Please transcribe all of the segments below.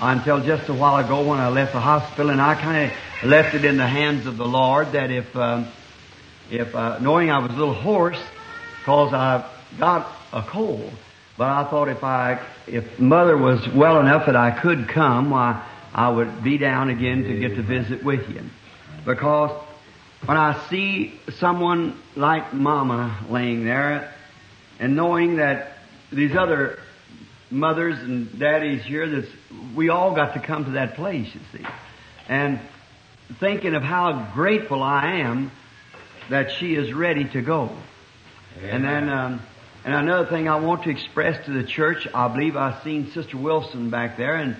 until just a while ago when I left the hospital, and I kind of left it in the hands of the Lord that if, um, if uh, knowing I was a little hoarse, because I got a cold, but I thought if I, if Mother was well enough that I could come, why I would be down again to get to visit with you, because when I see someone like Mama laying there, and knowing that these other mothers and daddies here, that we all got to come to that place, you see. And thinking of how grateful I am that she is ready to go. And then, um, and another thing I want to express to the church, I believe I've seen Sister Wilson back there, and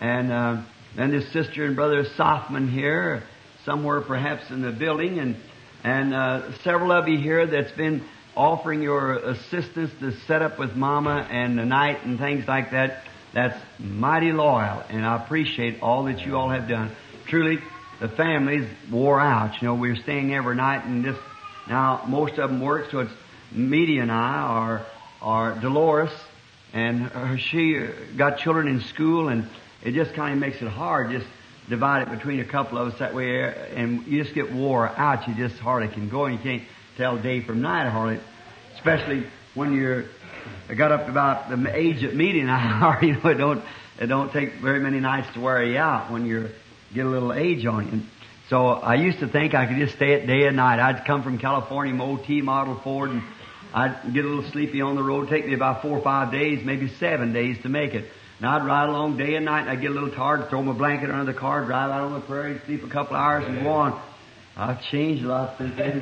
and uh, and this sister and brother Softman here, somewhere perhaps in the building, and and uh, several of you here that's been offering your assistance to set up with Mama and the night and things like that. That's mighty loyal, and I appreciate all that you all have done. Truly, the families wore out. You know, we were staying every night, and just now most of them work, so it's Meda and I, or or Dolores, and her, she got children in school, and it just kind of makes it hard. Just divide it between a couple of us that way, and you just get wore out. You just hardly can go, and you can't tell day from night hardly, especially when you're got up about the age of meeting hour. You know, it don't it don't take very many nights to wear you out when you get a little age on you. So I used to think I could just stay at day and night. I'd come from California, OT model Ford, and I'd get a little sleepy on the road. Take me about four or five days, maybe seven days to make it. And I'd ride along day and night, and I'd get a little tired, throw my blanket under the car, drive out on the prairie, sleep a couple hours, and go on. I've changed a lot since then,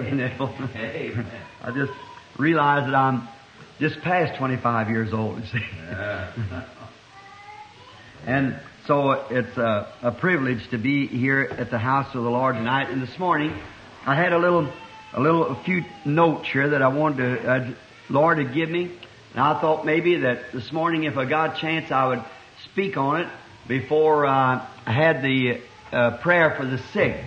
I just realized that I'm just past 25 years old, you see. and so it's a, a, privilege to be here at the house of the Lord tonight. And this morning, I had a little, a little, a few notes here that I wanted to, uh, Lord to give me. And I thought maybe that this morning, if I got a chance, I would speak on it before uh, I had the uh, prayer for the sick.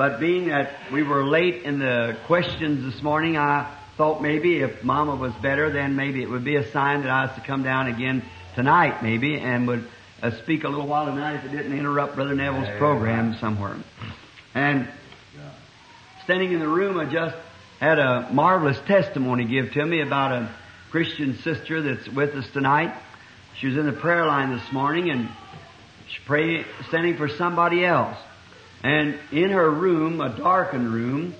But being that we were late in the questions this morning, I thought maybe if Mama was better, then maybe it would be a sign that I was to come down again tonight, maybe, and would uh, speak a little while tonight if it didn't interrupt Brother Neville's program somewhere. And standing in the room, I just had a marvelous testimony give to me about a Christian sister that's with us tonight. She was in the prayer line this morning and she prayed, standing for somebody else. And in her room, a darkened room,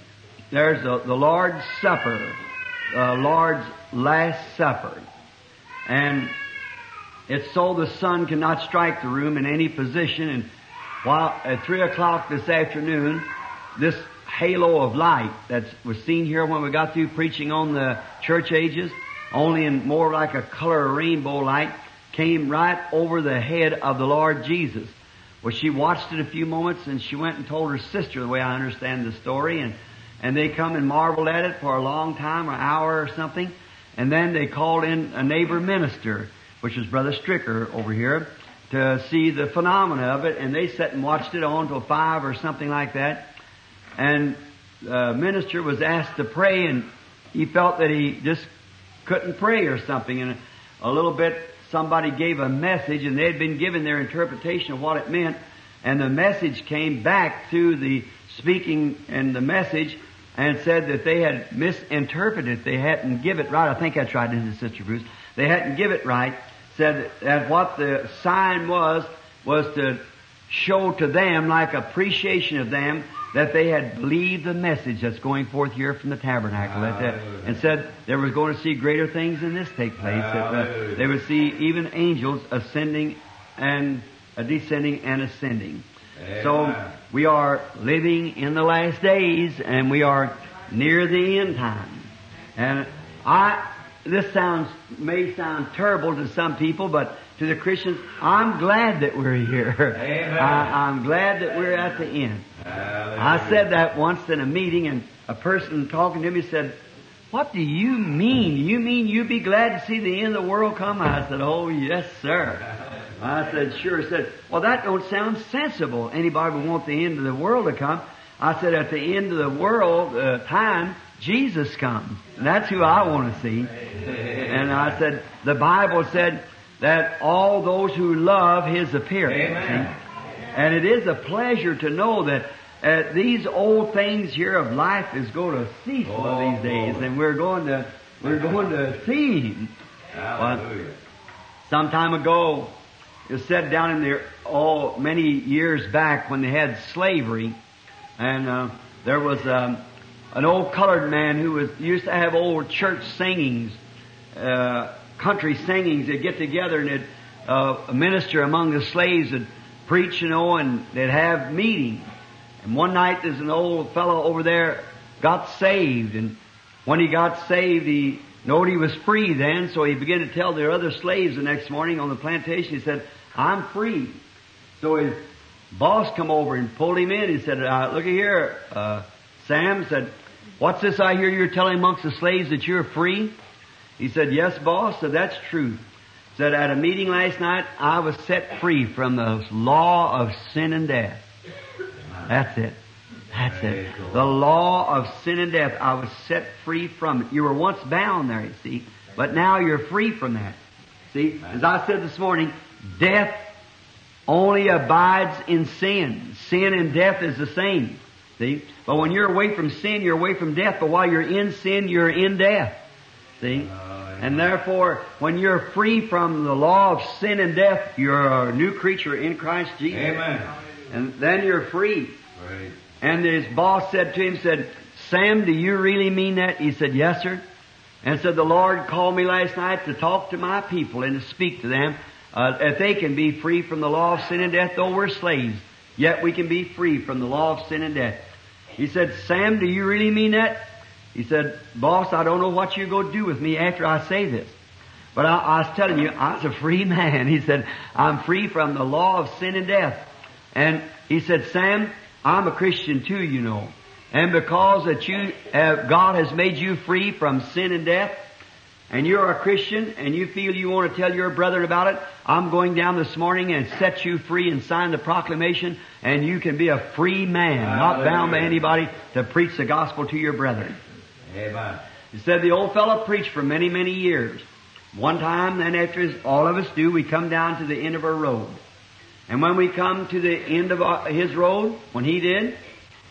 there's the, the Lord's Supper, the Lord's Last Supper. And it's so the sun cannot strike the room in any position. And while at three o'clock this afternoon, this halo of light that was seen here when we got through preaching on the church ages, only in more like a color rainbow light, came right over the head of the Lord Jesus. Well, she watched it a few moments and she went and told her sister the way I understand the story and, and they come and marveled at it for a long time, an hour or something. And then they called in a neighbor minister, which was Brother Stricker over here, to see the phenomena of it. And they sat and watched it on till five or something like that. And the minister was asked to pray and he felt that he just couldn't pray or something. And a little bit somebody gave a message and they had been given their interpretation of what it meant and the message came back to the speaking and the message and said that they had misinterpreted. They hadn't give it right. I think right, isn't it, Sister Bruce? They hadn't give it right. Said that what the sign was, was to show to them, like appreciation of them, that they had believed the message that's going forth here from the tabernacle. That, and said there was going to see greater things than this take place. That uh, they would see even angels ascending and uh, descending and ascending. Amen. So we are living in the last days and we are near the end time. And I, this sounds, may sound terrible to some people, but to the Christians, I'm glad that we're here. I, am glad that we're at the end. Hallelujah. I said that once in a meeting and a person talking to me said, what do you mean? You mean you'd be glad to see the end of the world come? I said, oh yes sir. I said, sure. Said, well that don't sound sensible. Anybody would want the end of the world to come. I said, at the end of the world, uh, time, Jesus comes. And that's who I want to see. And I said, the Bible said, that all those who love His appearing. Amen. And it is a pleasure to know that uh, these old things here of life is going to cease one of Oh, these days, glory. and we're going to we're going to see Him. Some time ago, it was said down in the oh many years back when they had slavery, and uh, there was um, an old colored man who was used to have old church singings, uh, country singings. They'd get together and they'd uh, minister among the slaves and preach, you know, and they'd have meetings. And one night there's an old fellow over there got saved, and when he got saved, he knowed he was free then, so he began to tell the other slaves the next morning on the plantation. He said, "I'm free." So his boss come over and pulled him in. He said, uh, "Look here, uh, Sam." Said, "What's this I hear you're telling amongst the slaves that you're free?" He said, "Yes, boss." Said, "That's true." Said, "At a meeting last night, I was set free from the law of sin and death." That's it. That's it. Praise the Lord. The law of sin and death. I was set free from it. You were once bound there, you see, but now you're free from that. See, as I said this morning, death only abides in sin. Sin and death is the same. See? But when you're away from sin, you're away from death. But while you're in sin, you're in death. See? And therefore, when you're free from the law of sin and death, you're a new creature in Christ Jesus. Amen. And then you're free. Praise. And his boss said to him, said, Sam, do you really mean that? He said, yes, sir. And said, the Lord called me last night to talk to my people and to speak to them, uh, that they can be free from the law of sin and death, though we're slaves. Yet we can be free from the law of sin and death. He said, Sam, do you really mean that? He said, boss, I don't know what you're going to do with me after I say this. But I, I was telling you, I was a free man. He said, I'm free from the law of sin and death. And he said, Sam, I'm a Christian too, you know. And because that you, uh, God has made you free from sin and death, and you're a Christian, and you feel you want to tell your brethren about it, I'm going down this morning and set you free and sign the proclamation, and you can be a free man, not bound by anybody, to preach the gospel to your brethren. Amen. He said the old fellow preached for many, many years. One time, then after his, all of us do, we come down to the end of our road. And when we come to the end of our, his road, when he did,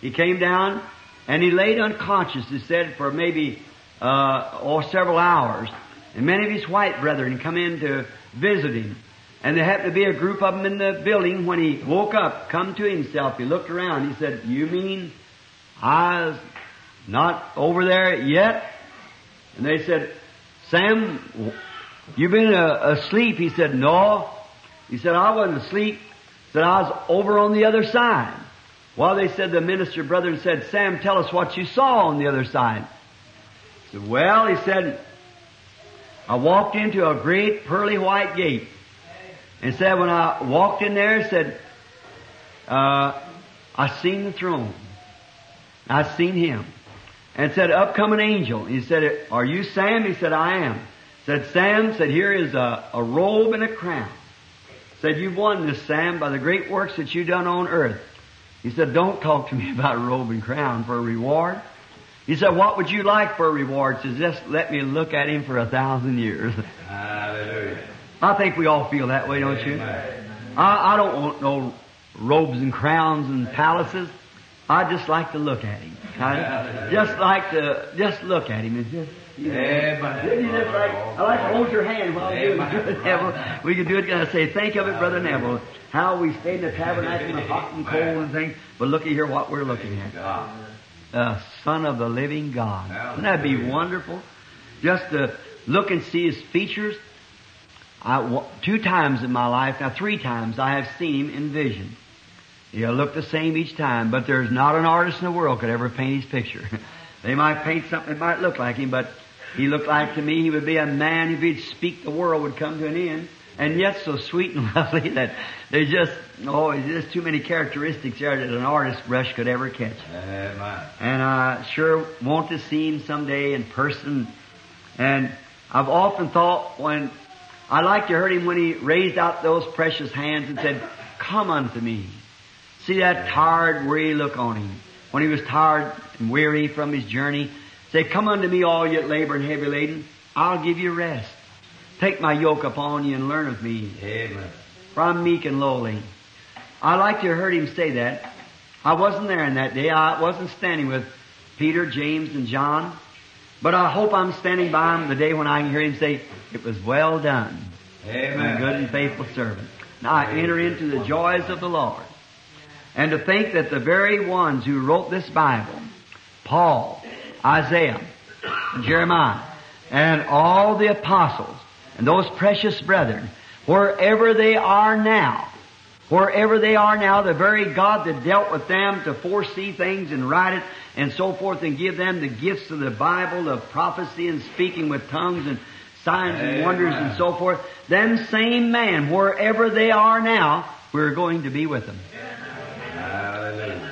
he came down and he laid unconscious, he said, for maybe, uh, or several hours. And many of his white brethren come in to visit him. And there happened to be a group of them in the building. When he woke up, come to himself, he looked around. He said, you mean I was not over there yet? And they said, Sam, you've been uh, asleep? He said, no. He said, I wasn't asleep. He said, I was over on the other side. Well, they said, the minister brother said, Sam, tell us what you saw on the other side. He said, well, he said, I walked into a great pearly white gate. And said, when I walked in there, he said, uh, I seen the throne. I seen him. And said, upcoming angel. He said, are you Sam? He said, I am. Said, Sam, said, here is a, a robe and a crown. Said, you've won this, Sam, by the great works that you've done on earth. He said, don't talk to me about a robe and crown for a reward. He said, what would you like for a reward? He says, just let me look at him for a thousand years. Hallelujah. I think we all feel that way, don't you? I, I don't want no robes and crowns and palaces. I just like to look at him. I just like to just look at him and just. You know, Amen. Didn't you just like, I like to hold your hand while we do it, Neville. We can do it I say, think of it, Brother Neville, how we stay in the tabernacle in the hot and cold and things, but look at here what we're looking at. The Son of the living God. Wouldn't that be wonderful? Just to look and see His features. I, two times in my life, now three times, I have seen Him in vision. He'll look the same each time, but there's not an artist in the world could ever paint his picture. they might paint something that might look like him, but he looked like to me he would be a man, if he'd speak, the world would come to an end. And yet so sweet and lovely that there's just, oh, there's just too many characteristics there that an artist brush could ever catch. Uh, Amen. And I sure want to see him someday in person. And I've often thought when, I like to heard him when he raised out those precious hands and said, come unto me. See that tired, weary look on him. When he was tired and weary from his journey, say, come unto me all yet labor and heavy laden. I'll give you rest. Take my yoke upon you and learn of me, Amen. for I'm meek and lowly. I like to have heard him say that. I wasn't there in that day. I wasn't standing with Peter, James, and John. But I hope I'm standing by him the day when I can hear him say, It was well done, Amen. good and faithful servant. Now I enter into the joys of the Lord. And to think that the very ones who wrote this Bible, Paul, Isaiah, Jeremiah, and all the apostles, and those precious brethren, wherever they are now, wherever they are now, the very God that dealt with them to foresee things and write it and so forth and give them the gifts of the Bible of prophecy and speaking with tongues and signs and wonders and so forth, them same man, wherever they are now, we're going to be with them.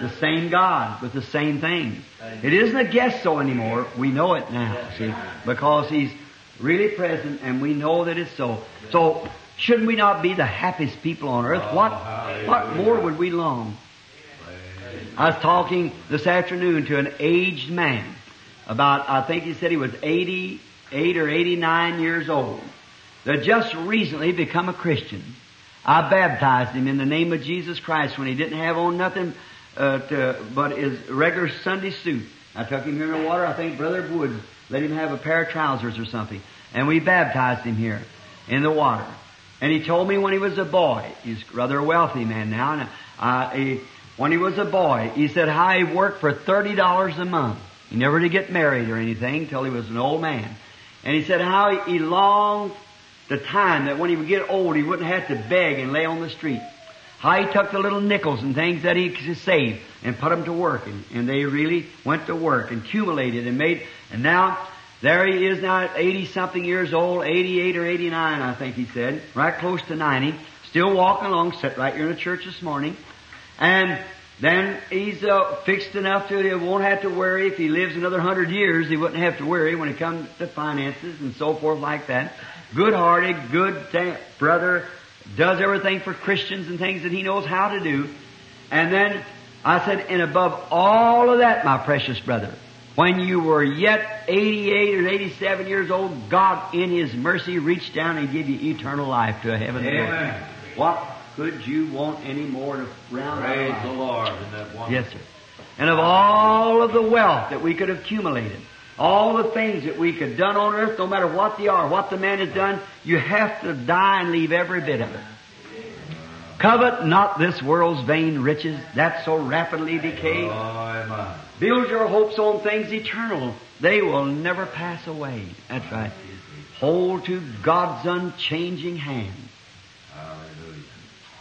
The same God with the same things. It isn't a guess so anymore. We know it now, see, because He's really present and we know that it's so. So, shouldn't we not be the happiest people on earth? What, what more would we long? I was talking this afternoon to an aged man about, I think he said he was 88 or 89 years old that just recently become a Christian. I baptized him in the name of Jesus Christ when he didn't have on nothing uh, to, but his regular Sunday suit. I took him here in the water. I think Brother Wood let him have a pair of trousers or something. And we baptized him here in the water. And he told me when he was a boy, he's rather a wealthy man now, and uh, he, when he was a boy, he said how he worked for $30 a month. He never did get married or anything till he was an old man. And he said how he, he longed the time that when he would get old, he wouldn't have to beg and lay on the street. How he took the little nickels and things that he could save and put them to work, and, and they really went to work and accumulated and made. And now there he is now 80 something years old, 88 or 89, I think he said, right close to 90, still walking along, sat right here in the church this morning, and then he's uh, fixed enough to he won't have to worry if he lives another hundred years. He wouldn't have to worry when it comes to finances and so forth like that. Good-hearted, good brother, does everything for Christians and things that he knows how to do. And then I said, and above all of that, my precious brother, when you were yet 88 or 87 years old, God in His mercy reached down and gave you eternal life to a heaven. Amen. What could you want any more to round out Praise the Lord in that one. Yes, sir. And of all of the wealth that we could have accumulated, all the things that we could have done on earth, no matter what they are, what the man has done, you have to die and leave every bit of it. Covet not this world's vain riches that so rapidly decay. Build your hopes on things eternal. They will never pass away. That's right. Hold to God's unchanging hand.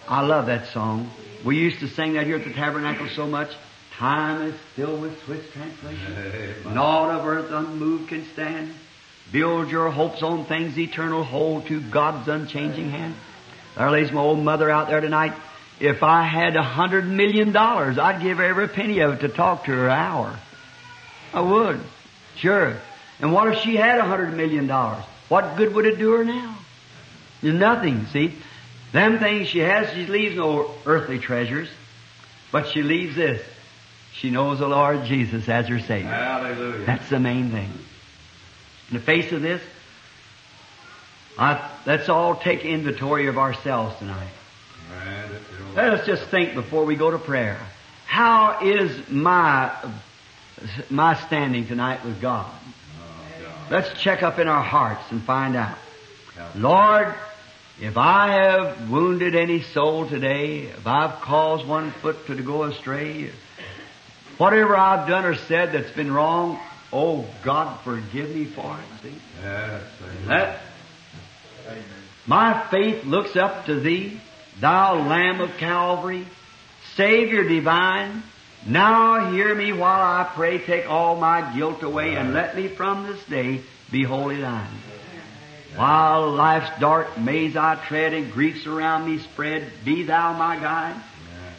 I love that song. We used to sing that here at the tabernacle so much. Time is filled with swift translation. Amen. Naught of earth unmoved can stand. Build your hopes on things eternal. Hold to God's unchanging hand. There lays my old mother out there tonight. If I had a hundred million dollars, I'd give every penny of it to talk to her an hour. I would. Sure. And what if she had a hundred million dollars? What good would it do her now? Nothing, see? Them things she has, she leaves no earthly treasures. But she leaves this. She knows the Lord Jesus as her Savior. Hallelujah. That's the main thing. In the face of this, I, let's all take inventory of ourselves tonight. Let us just think before we go to prayer. How is my my standing tonight with God? Oh, God. Let's check up in our hearts and find out. Lord, if I have wounded any soul today, if I've caused one foot to go astray, whatever I've done or said that's been wrong, oh God, forgive me for it. See? Yes, amen. That my faith looks up to thee, thou Lamb of Calvary, Savior divine. Now hear me while I pray, take all my guilt away, and let me from this day be wholly thine. While life's dark maze I tread and griefs around me spread, be thou my guide.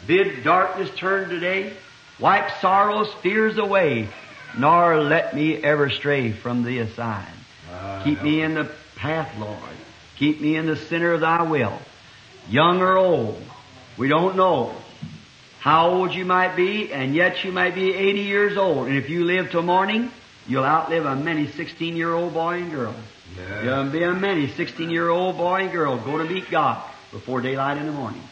Bid darkness turn today, wipe sorrows, fears away, nor let me ever stray from thee aside. Ah, Keep me in the path, Lord. Keep me in the center of thy will. Young or old, we don't know how old you might be, and yet you might be 80 years old. And if you live till morning, You'll outlive a many 16 year old boy and girl. Yeah. You'll be a many 16 year old boy and girl go to meet God before daylight in the morning.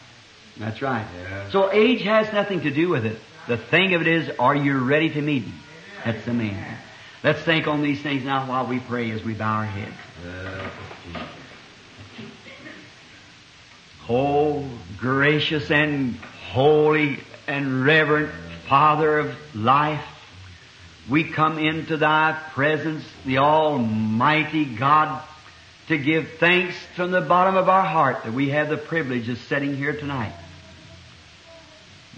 That's right. Yes. So age has nothing to do with it. The thing of it is, are you ready to meet Him? That's the main. Let's think on these things now while we pray as we bow our heads. Oh, gracious and holy and reverent Father of life, we come into Thy presence, the Almighty God, to give thanks from the bottom of our heart that we have the privilege of sitting here tonight.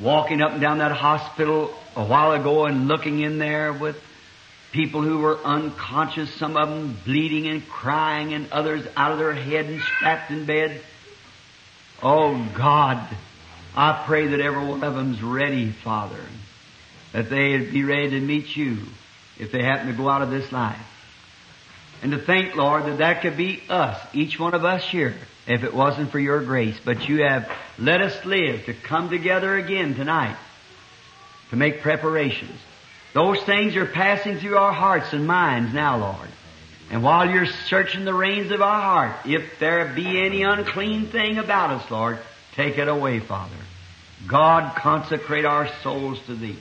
Walking up and down that hospital a while ago and looking in there with people who were unconscious, some of them bleeding and crying and others out of their head and strapped in bed. Oh God, I pray that every one of them's ready, Father, that they'd be ready to meet you if they happen to go out of this life. And to think, Lord, that that could be us, each one of us here, if it wasn't for your grace. But you have let us live to come together again tonight to make preparations. Those things are passing through our hearts and minds now, Lord. And while you're searching the reins of our heart, if there be any unclean thing about us, Lord, take it away, Father. God, consecrate our souls to Thee.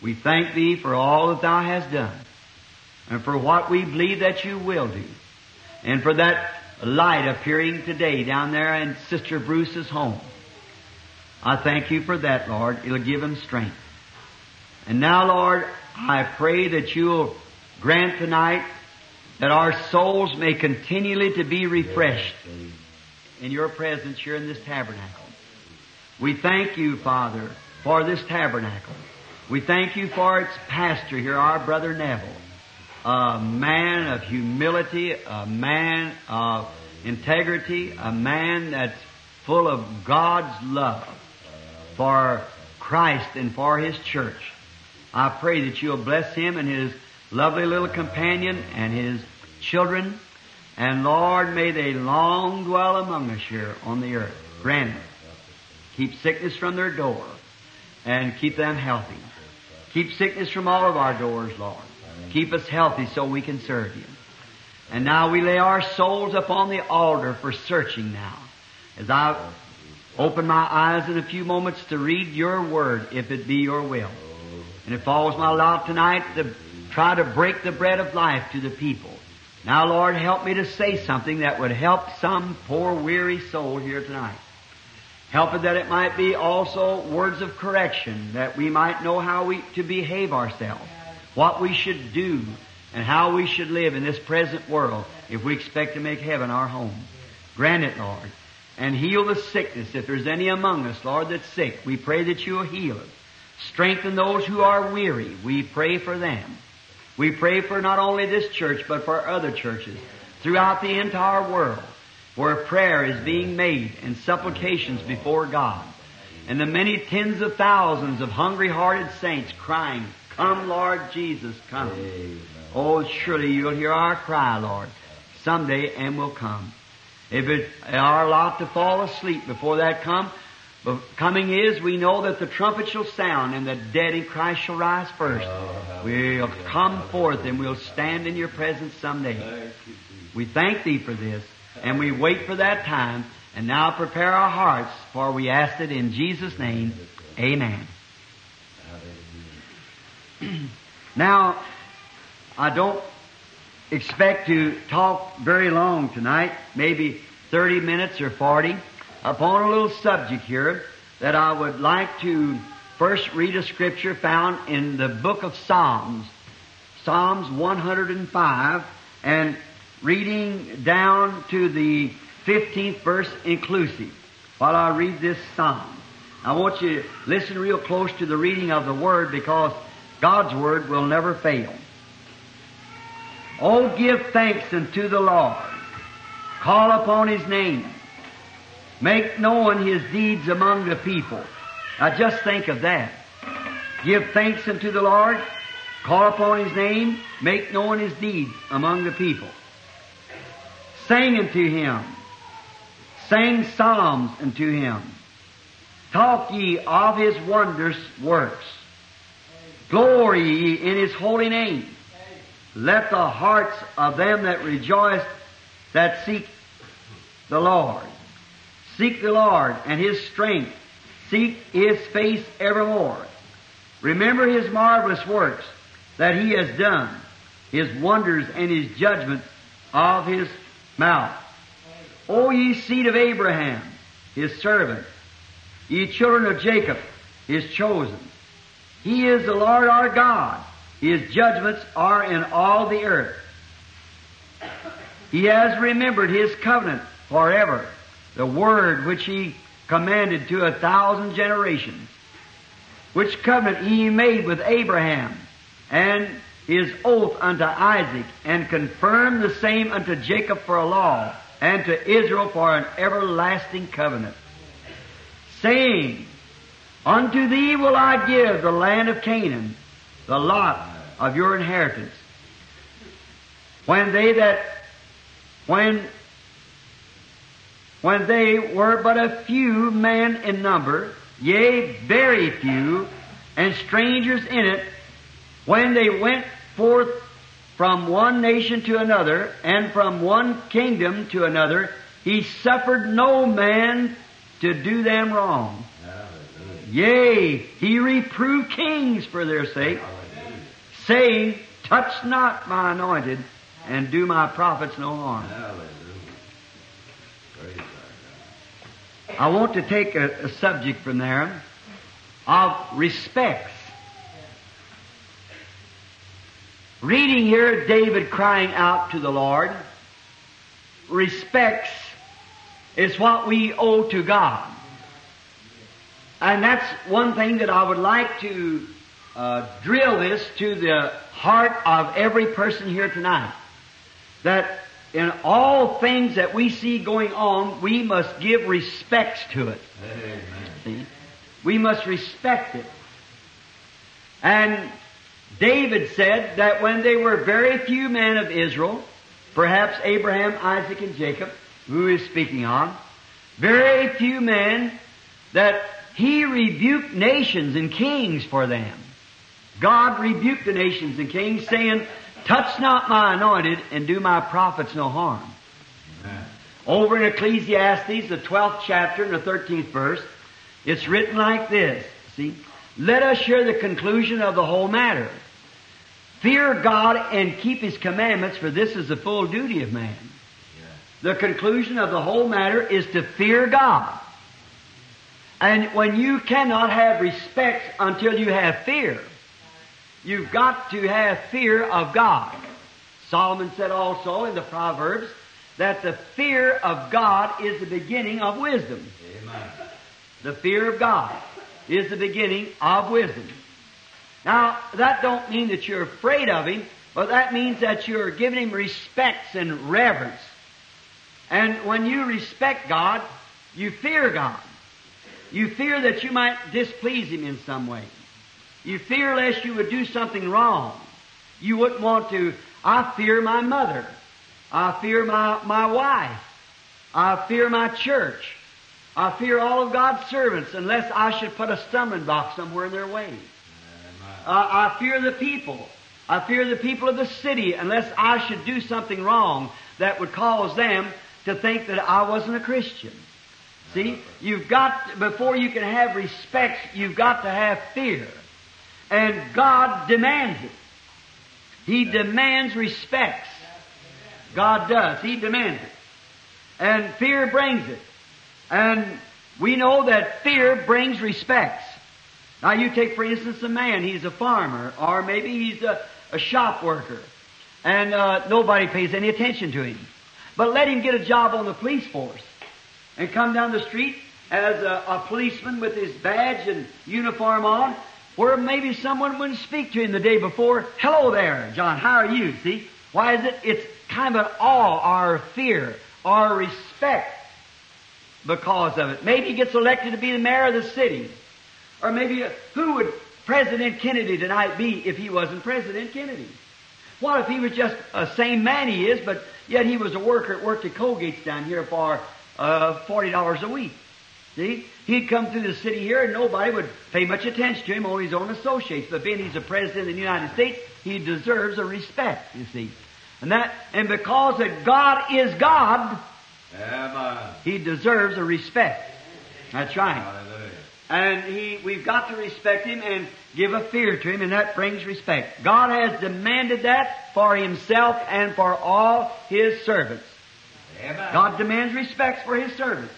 We thank Thee for all that Thou hast done, and for what we believe that You will do, and for that light appearing today down there in Sister Bruce's home. I thank You for that, Lord. It'll give him strength. And now, Lord, I pray that You'll grant tonight that our souls may continually to be refreshed in your presence here in this tabernacle. We thank you, Father, for this tabernacle. We thank you for its pastor here, our brother Neville, a man of humility, a man of integrity, a man that's full of God's love for Christ and for His church. I pray that you'll bless him and his lovely little companion and his children. And Lord, may they long dwell among us here on the earth. Grant it. Keep sickness from their door and keep them healthy. Keep sickness from all of our doors, Lord. Keep us healthy so we can serve you. And now we lay our souls upon the altar for searching now. As I open my eyes in a few moments to read your word, if it be your will. And it falls my lot tonight to try to break the bread of life to the people. Now, Lord, help me to say something that would help some poor weary soul here tonight. Help it that it might be also words of correction, that we might know how we to behave ourselves, what we should do, and how we should live in this present world if we expect to make heaven our home. Grant it, Lord. And heal the sickness. If there's any among us, Lord, that's sick, we pray that you'll heal it. Strengthen those who are weary. We pray for them. We pray for not only this church, but for other churches throughout the entire world where prayer is being made and supplications before God. And the many tens of thousands of hungry hearted saints crying, Come, Lord Jesus, come. Oh, surely you'll hear our cry, Lord, someday and we'll come. If it's our lot to fall asleep before that come, but coming is, we know that the trumpet shall sound and the dead in Christ shall rise first. We'll come forth and we'll stand in your presence someday. We thank thee for this and we wait for that time and now prepare our hearts for we ask it in Jesus' name. Amen. now, I don't expect to talk very long tonight, maybe 30 minutes or 40 upon a little subject here that I would like to first read a scripture found in the book of Psalms, Psalms 105, and reading down to the 15th verse inclusive while I read this psalm. I want you to listen real close to the reading of the word because God's word will never fail. Oh, give thanks unto the Lord. Call upon his name. Make known his deeds among the people. Now just think of that. Give thanks unto the Lord. Call upon his name. Make known his deeds among the people. Sing unto him. Sing psalms unto him. Talk ye of his wondrous works. Glory in his holy name. Let the hearts of them that rejoice that seek the Lord. Seek the Lord and His strength. Seek His face evermore. Remember His marvelous works that He has done, His wonders and His judgments of His mouth. O ye seed of Abraham, His servant, ye children of Jacob, His chosen. He is the Lord our God. His judgments are in all the earth. He has remembered His covenant forever, the word which He commanded to a thousand generations, which covenant He made with Abraham, and His oath unto Isaac, and confirmed the same unto Jacob for a law, and to Israel for an everlasting covenant, saying, Unto thee will I give the land of Canaan, the lot of your inheritance. When they that, when, when they were but a few men in number, yea, very few, and strangers in it, when they went forth from one nation to another, and from one kingdom to another, he suffered no man to do them wrong. Yea, he reproved kings for their sake, saying, Touch not my anointed, and do my prophets no harm. I want to take a, a subject from there of respects. Reading here David crying out to the Lord, respects is what we owe to God. And that's one thing that I would like to uh, drill this to the heart of every person here tonight. That in all things that we see going on, we must give respects to it. Amen. See? We must respect it. And David said that when they were very few men of Israel, perhaps Abraham, Isaac, and Jacob, who he speaking on, very few men, that he rebuked nations and kings for them. God rebuked the nations and kings, saying, Touch not my anointed, and do my prophets no harm. Amen. Over in Ecclesiastes, the 12th chapter and the 13th verse, it's written like this. See? Let us hear the conclusion of the whole matter. Fear God and keep His commandments, for this is the full duty of man. The conclusion of the whole matter is to fear God. And when you cannot have respect until you have fear, you've got to have fear of God. Solomon said also in the Proverbs that the fear of God is the beginning of wisdom. Amen. The fear of God is the beginning of wisdom. Now, that don't mean that you're afraid of Him, but that means that you're giving Him respects and reverence. And when you respect God, you fear God. You fear that you might displease Him in some way. You fear lest you would do something wrong. You wouldn't want to, I fear my mother. I fear my, my wife. I fear my church. I fear all of God's servants unless I should put a stumbling block somewhere in their way. Uh, I fear the people. I fear the people of the city unless I should do something wrong that would cause them to think that I wasn't a Christian. See, you've got, before you can have respect, you've got to have fear. And God demands it. He demands respects. God does. He demands it. And fear brings it. And we know that fear brings respects. Now you take for instance a man, he's a farmer, or maybe he's a, a shop worker, and uh, nobody pays any attention to him. But let him get a job on the police force, and come down the street as a, a policeman with his badge and uniform on, where maybe someone wouldn't speak to him the day before. Hello there, John, how are you? See? Why is it? It's kind of an awe fear or respect because of it. Maybe he gets elected to be the mayor of the city. Or maybe, uh, who would President Kennedy tonight be if he wasn't President Kennedy? What if he was just a same man he is, but yet he was a worker, at worked at Colgate's down here for uh, $40 a week? See? He'd come through the city here and nobody would pay much attention to him, only his own associates. But being he's the President of the United States, he deserves a respect, you see. And that, and because that God is God, Amen. he deserves a respect. That's right. Hallelujah. And he, we've got to respect him and give a fear to him, and that brings respect. God has demanded that for himself and for all his servants. Amen. God demands respect for his servants.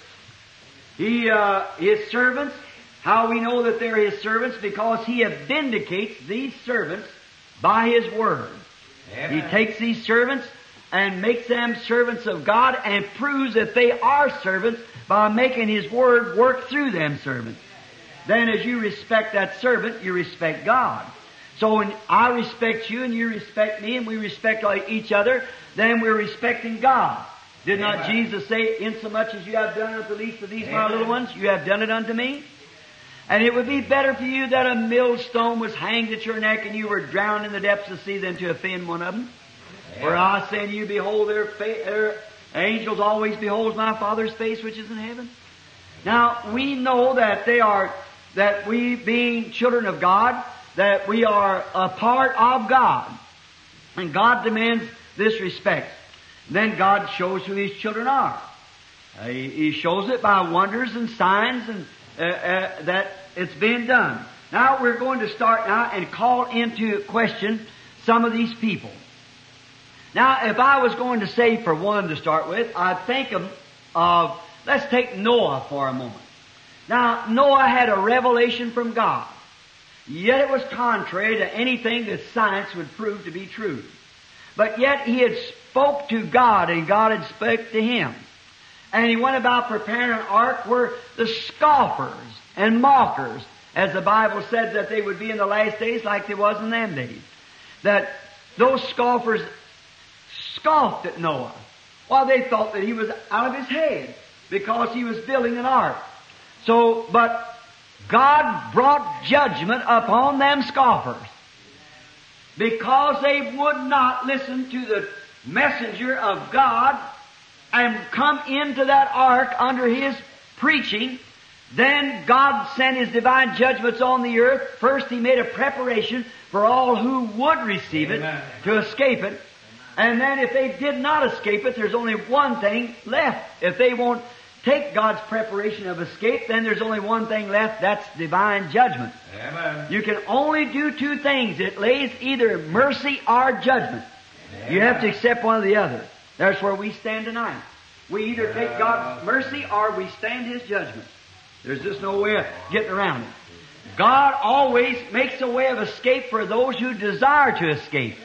He, uh, his servants, how we know that they're his servants? Because he vindicates these servants by his word. He takes these servants and makes them servants of God and proves that they are servants by making His Word work through them servants. Then as you respect that servant, you respect God. So when I respect you and you respect me and we respect each other, then we're respecting God. Did not Amen. Jesus say, insomuch as you have done unto the least of these my little ones, you have done it unto me? And it would be better for you that a millstone was hanged at your neck and you were drowned in the depths of the sea than to offend one of them. For I say to you, behold, their, fa- their angels always behold my Father's face which is in heaven. Now, we know that they are, that we being children of God, that we are a part of God. And God demands this respect. Then God shows who His children are. Uh, he, he shows it by wonders and signs and uh, uh, that it's being done. Now we're going to start now and call into question some of these people. Now, if I was going to say for one to start with, I'd think of, of let's take Noah for a moment. Now, Noah had a revelation from God. Yet it was contrary to anything that science would prove to be true. But yet he had spoke to God and God had spoke to him. And he went about preparing an ark where the scoffers and mockers, as the Bible said that they would be in the last days like they was in them days. That those scoffers scoffed at Noah. Well, they thought that he was out of his head because he was building an ark. So, but God brought judgment upon them scoffers because they would not listen to the messenger of God and come into that ark under his preaching. Then God sent his divine judgments on the earth. First, he made a preparation for all who would receive it Amen. to escape it. And then if they did not escape it, there's only one thing left. If they won't take God's preparation of escape, then there's only one thing left. That's divine judgment. Amen. You can only do two things. It lays either mercy or judgment. You have to accept one or the other. That's where we stand tonight. We either take God's mercy or we stand His judgment. There's just no way of getting around it. God always makes a way of escape for those who desire to escape.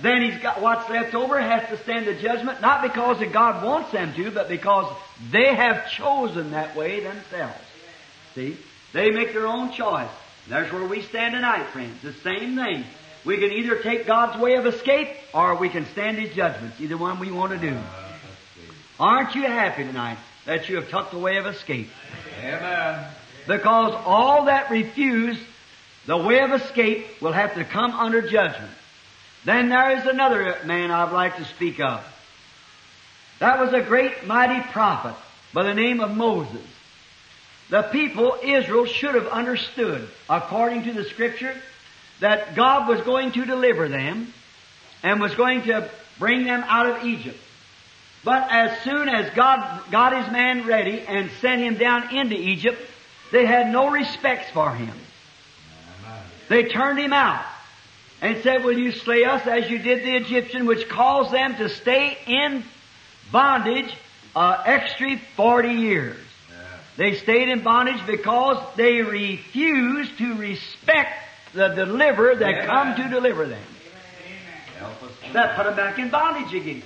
Then he's got what's left over has to stand the judgment, not because that God wants them to, but because they have chosen that way themselves. See? They make their own choice. That's where we stand tonight, friends. The same thing. We can either take God's way of escape or we can stand His judgments. Either one we want to do. Aren't you happy tonight that you have took the way of escape? Amen. Because all that refuse the way of escape will have to come under judgment. Then there is another man I'd like to speak of. That was a great mighty prophet by the name of Moses. The people, Israel, should have understood, according to the scripture, that God was going to deliver them and was going to bring them out of Egypt. But as soon as God got his man ready and sent him down into Egypt, they had no respects for him. They turned him out and said, Will you slay us as you did the Egyptian, which caused them to stay in bondage uh, extra 40 years. They stayed in bondage because they refused to respect the deliverer that Amen. come to deliver them. Us. That put them back in bondage again.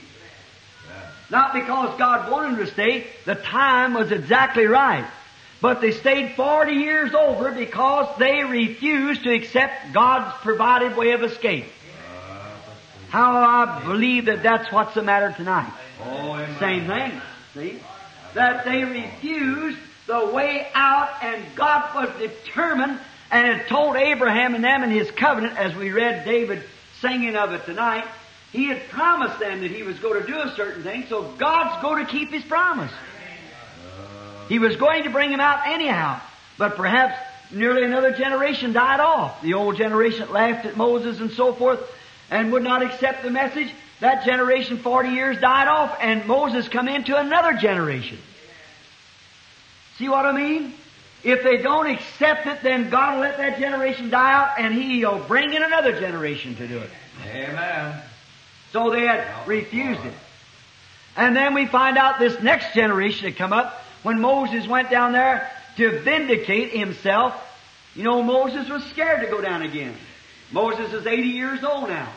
Yeah. Not because God wanted them to stay, the time was exactly right. But they stayed 40 years over because they refused to accept God's provided way of escape. Uh, How I believe that that's what's the matter tonight. oh. Same thing. See? That they refused the way out and God was determined and had told Abraham and them in his covenant as we read David singing of it tonight. He had promised them that he was going to do a certain thing, so God's going to keep his promise. He was going to bring him out anyhow, but perhaps nearly another generation died off. The old generation laughed at Moses and so forth and would not accept the message. That generation, 40 years, died off and Moses come into another generation. See what I mean? If they don't accept it, then God will let that generation die out and He'll bring in another generation to do it. Amen. So they had refused it. And then we find out this next generation had come up when Moses went down there to vindicate himself. You know, Moses was scared to go down again. Moses is 80 years old now.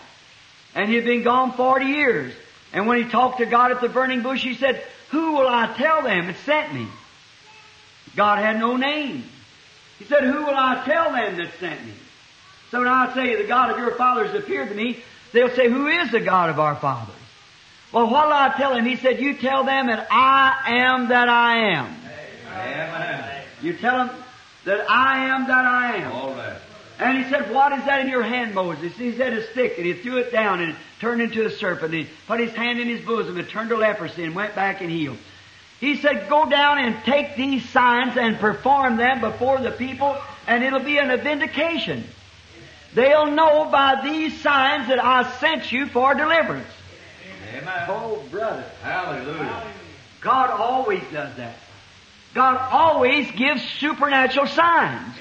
And he had been gone 40 years. And when he talked to God at the burning bush, he said, Who will I tell them that sent me? God had no name. He said, Who will I tell them that sent me? So when I say, The God of your fathers appeared to me. They'll say, Who is the God of our fathers? Well, what will I tell him? He said, You tell them that I am that I am. Amen. You tell them that I am that I am. All right. And he said, What is that in your hand, Moses? He said, A stick. And he threw it down and it turned into a serpent. And he put his hand in his bosom and turned to leprosy and went back and healed. He said, Go down and take these signs and perform them before the people, and it'll be an vindication. They'll know by these signs that I sent you for deliverance. Amen. Oh, brother. Hallelujah. God always does that. God always gives supernatural signs.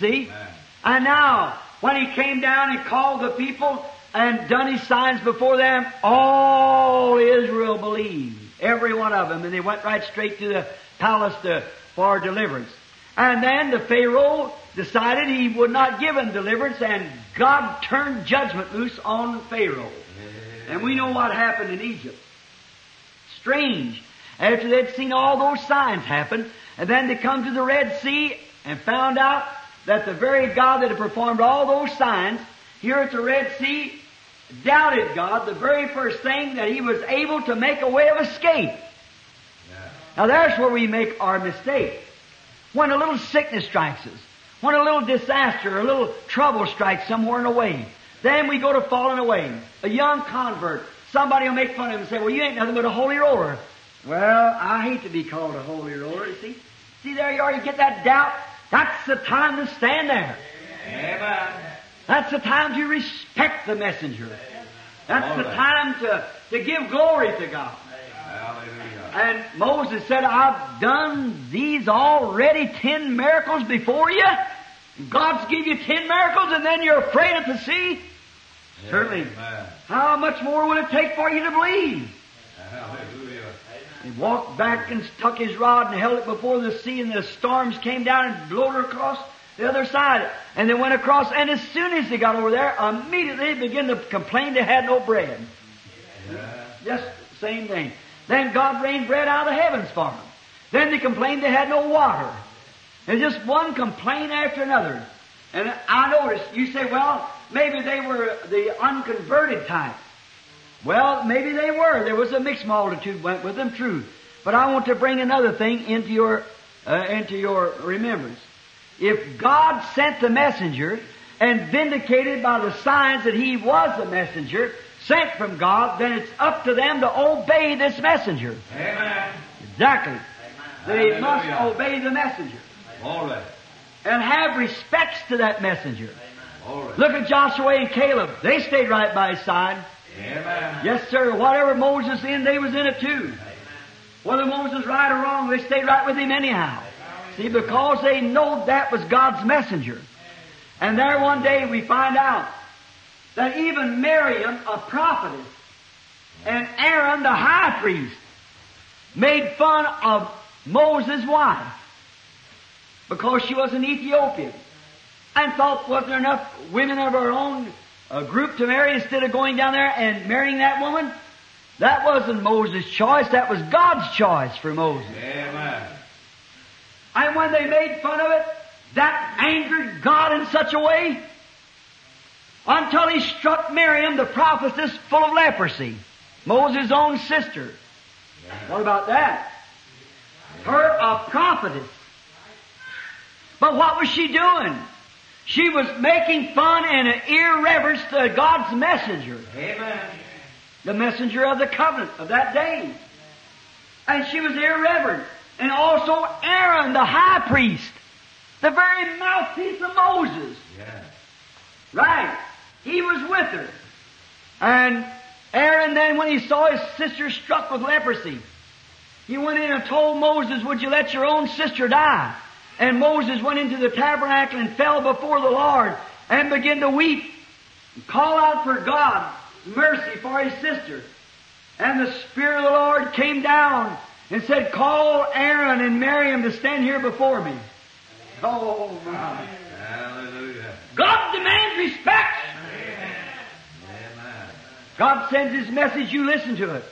See? Amen. And now, when he came down and called the people and done his signs before them, all Israel believed. Every one of them. And they went right straight to the palace to, for deliverance. And then the Pharaoh decided he would not give them deliverance and God turned judgment loose on Pharaoh. And we know what happened in Egypt. Strange. After they'd seen all those signs happen, and then they come to the Red Sea and found out that the very God that had performed all those signs here at the Red Sea doubted God the very first thing that he was able to make a way of escape. Yeah. Now there's where we make our mistake. When a little sickness strikes us, when a little disaster, a little trouble strikes somewhere in the way, then we go to falling away. A young convert, somebody will make fun of him and say, well, you ain't nothing but a holy roller. Well, I hate to be called a holy roller, you see. See, there you are, you get that doubt. That's the time to stand there. Amen. That's the time to respect the messenger. That's All the right. time to, to give glory to God. Hallelujah. And Moses said, I've done these already ten miracles before you. God's give you ten miracles and then you're afraid of the sea? Certainly. Amen. How much more will it take for you to believe? Hallelujah. He walked back and stuck his rod and held it before the sea and the storms came down and blew it across the other side. And they went across and as soon as they got over there, immediately they began to complain they had no bread. Yeah. Just same thing. Then God rained bread out of the heavens for them. Then they complained they had no water. And just one complaint after another. And I noticed, you say, well, maybe they were the unconverted type. Well, maybe they were. There was a mixed multitude went with them, true. But I want to bring another thing into your, uh, into your remembrance. If God sent the messenger and vindicated by the signs that he was the messenger, sent from God, then it's up to them to obey this messenger. Amen. Exactly. They must obey the messenger All right. and have respects to that messenger. All right. Look at Joshua and Caleb. They stayed right by his side. Amen. Yes, sir. Whatever Moses in, they was in it too. Whether Moses was right or wrong, they stayed right with him anyhow. See, because they know that was God's messenger. And there one day we find out that even Miriam, a prophetess, and Aaron, the high priest, made fun of Moses' wife because she was an Ethiopian and thought, wasn't there enough women of our own uh, group to marry instead of going down there and marrying that woman? That wasn't Moses' choice, that was God's choice for Moses. Amen. And when they made fun of it, that angered God in such a way until he struck Miriam, the prophetess, full of leprosy. Moses' own sister. What about that? Her a prophetess. But what was she doing? She was making fun and an irreverence to God's messenger, Amen. the messenger of the covenant of that day. And she was irreverent. And also Aaron, the high priest, the very mouthpiece of Moses. Yes. Right. He was with her. And Aaron then, when he saw his sister struck with leprosy, he went in and told Moses, would you let your own sister die? And Moses went into the tabernacle and fell before the Lord and began to weep and call out for God mercy for his sister. And the Spirit of the Lord came down and said, call Aaron and Miriam to stand here before me. Oh my. Hallelujah. God demands respect. Amen. God sends His message, you listen to it.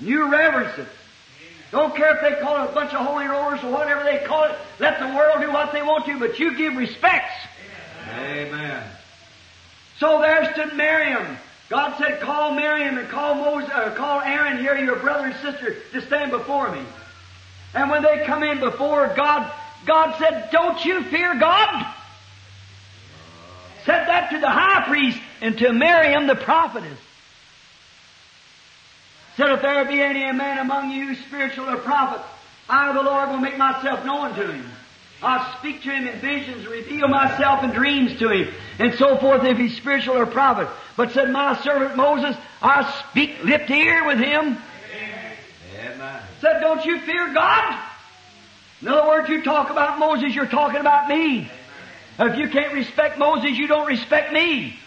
You reverence it. Don't care if they call it a bunch of holy rollers or whatever they call it. Let the world do what they want to, but you give respects. Amen. So there stood Miriam. God said, call Miriam and call Moses, uh, call Aaron here, your brother and sister, to stand before me. And when they come in before God, God said, don't you fear God? Said that to the high priest and to Miriam the prophetess. Said, if there be any man among you, spiritual or prophet, I, the Lord, will make myself known to him. I'll speak to him in visions, reveal myself in dreams to him, and so forth if he's spiritual or prophet. But said my servant Moses, I'll speak lip to ear with him. Amen. Said, don't you fear God? In other words, you talk about Moses, you're talking about me. If you can't respect Moses, you don't respect me.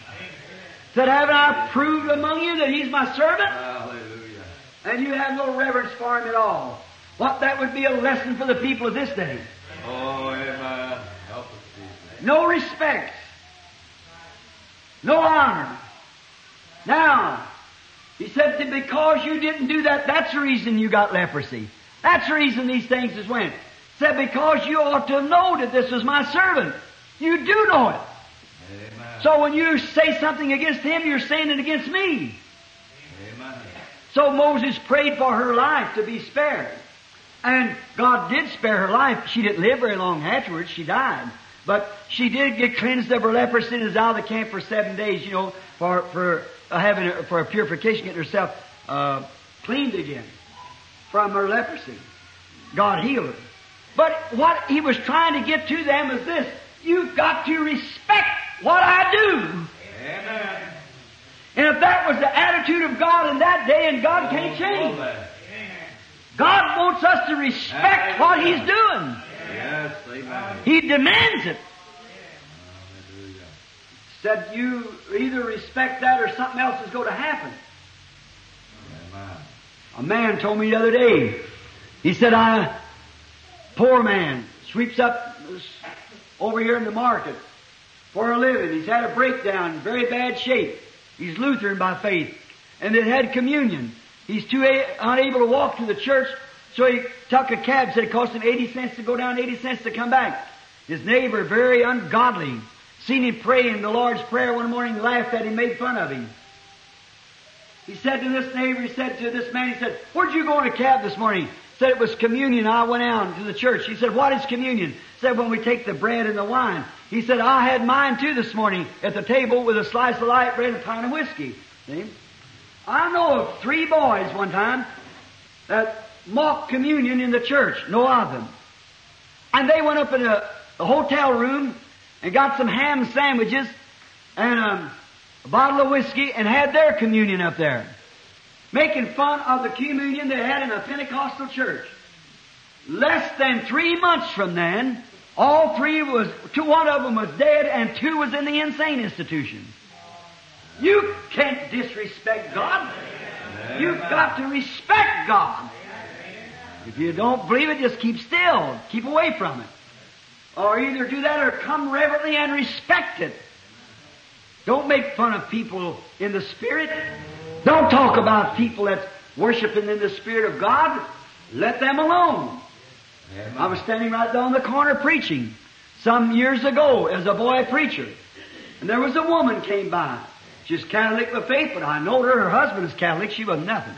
Said, haven't I proved among you that he's my servant? Hallelujah. And you have no reverence for him at all. What that would be a lesson for the people of this day. Oh, amen. Help us, No respect. No honor. Now, he said that because you didn't do that, that's the reason you got leprosy. That's the reason these things has went. Said because you ought to know that this is my servant. You do know it. Amen. So when you say something against him, you're saying it against me. Amen. So Moses prayed for her life to be spared. And God did spare her life. She didn't live very long afterwards. She died. But she did get cleansed of her leprosy and is out of the camp for seven days, you know, for, for uh, having, for a purification, getting herself, uh, cleaned again from her leprosy. God healed her. But what he was trying to get to them is this. You've got to respect what I do. Amen. And if that was the attitude of God in that day, and God can't change. God wants us to respect what He's doing. Yes, amen. He demands it. Hallelujah. Said you either respect that or something else is going to happen. Amen. A man told me the other day, he said, I, poor man, sweeps up over here in the market for a living. He's had a breakdown, very bad shape. He's Lutheran by faith. And it had communion. He's too a- unable to walk to the church, so he took a cab, said it cost him 80 cents to go down, 80 cents to come back. His neighbor, very ungodly, seen him praying the Lord's Prayer one morning, laughed at him, made fun of him. He said to this neighbor, he said to this man, he said, where'd you go in a cab this morning? Said it was communion. I went out to the church. He said, what is communion? Said when we take the bread and the wine. He said, I had mine too this morning at the table with a slice of light bread and a pint of whiskey. See? I know of three boys one time that mocked communion in the church. no of them. And they went up in a, a hotel room and got some ham sandwiches and um, a bottle of whiskey and had their communion up there. Making fun of the communion they had in a Pentecostal church. Less than three months from then, all three was, two, one of them was dead and two was in the insane institution. You can't disrespect God. You've got to respect God. If you don't believe it, just keep still. Keep away from it. Or either do that or come reverently and respect it. Don't make fun of people in the Spirit. Don't talk about people that's worshiping in the Spirit of God. Let them alone. Amen. I was standing right down the corner preaching some years ago as a boy preacher. And there was a woman came by. She's Catholic of faith, but I know her. Her husband is Catholic. She was nothing.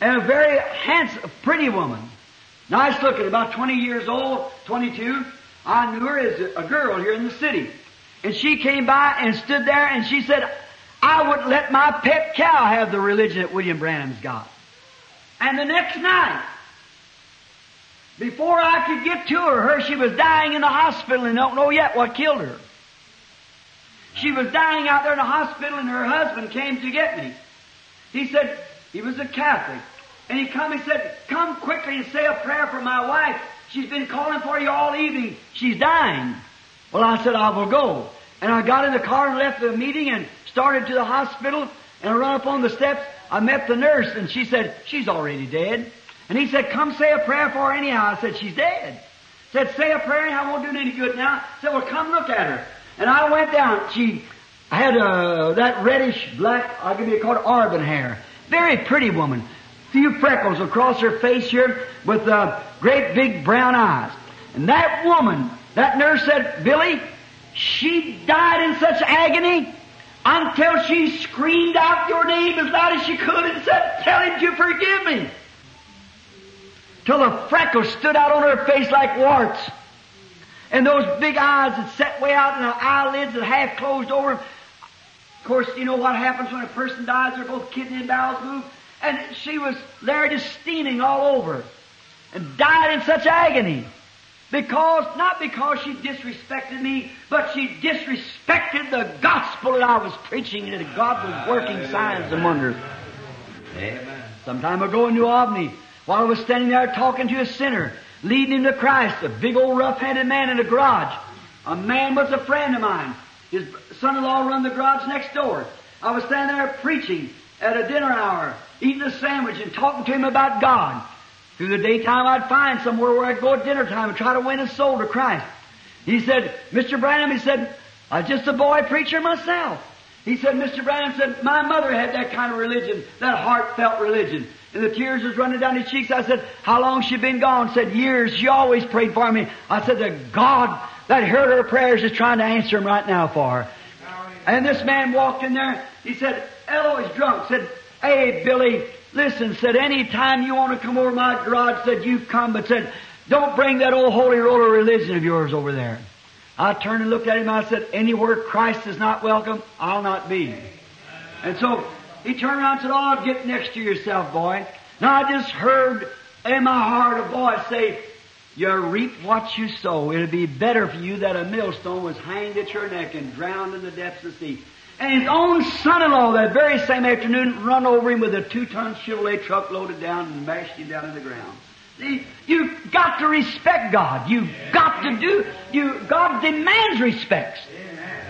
And a very handsome, pretty woman. Nice looking, about 20 years old, 22. I knew her as a girl here in the city. And she came by and stood there and she said, I wouldn't let my pet cow have the religion that William Branham's got. And the next night, Before I could get to her, her she was dying in the hospital and don't know yet what killed her. She was dying out there in the hospital and her husband came to get me. He said, he was a Catholic. And he come, he said, come quickly and say a prayer for my wife. She's been calling for you all evening. She's dying. Well, I said, I will go. And I got in the car and left the meeting and started to the hospital and I run up on the steps. I met the nurse and she said, she's already dead. And he said, come say a prayer for her anyhow. I said, she's dead. Said, say a prayer anyhow, I won't do any good now. Said, well, come look at her. And I went down. She had uh, that reddish black, I can be called auburn hair. Very pretty woman. Few freckles across her face here with uh, great big brown eyes. And that woman, that nurse said, Billy, she died in such agony until she screamed out your name as loud as she could and said, tell him to forgive me. Till the freckles stood out on her face like warts. And those big eyes that set way out and the eyelids that half closed over. Of course, you know what happens when a person dies? They're both kidney and bowels move. And she was there just steaming all over. And died in such agony. Because, not because she disrespected me, but she disrespected the gospel that I was preaching and that God was working signs and wonders. Amen. Some time ago in New Albany, while I was standing there talking to a sinner, leading him to Christ, a big old rough-handed man in a garage. A man was a friend of mine. His son-in-law run the garage next door. I was standing there preaching at a dinner hour, eating a sandwich and talking to him about God. Through the daytime I'd find somewhere where I'd go at dinner time and try to win his soul to Christ. He said, Mr. Branham, he said, I'm just a boy preacher myself. He said, Mr. Branham said, my mother had that kind of religion, that heartfelt religion. And the tears was running down his cheeks. I said, how long she been gone? Said, years. She always prayed for me. I said, the God that heard her prayers is trying to answer them right now for her. And this man walked in there. He said, Eloy's drunk. Said, hey, Billy, listen. Said, any time you want to come over my garage, said, you come. But said, don't bring that old holy roller religion of yours over there. I turned and looked at him. I said, anywhere Christ is not welcome, I'll not be. And so he turned around and said, oh, get next to yourself, boy. Now I just heard in my heart a voice say, you reap what you sow. It'd be better for you that a millstone was hanged at your neck and drowned in the depths of the sea. And his own son-in-law that very same afternoon run over him with a two-ton Chevrolet truck loaded down and mashed him down to the ground. See, you've got to respect God. You've got to do, you, God demands respect.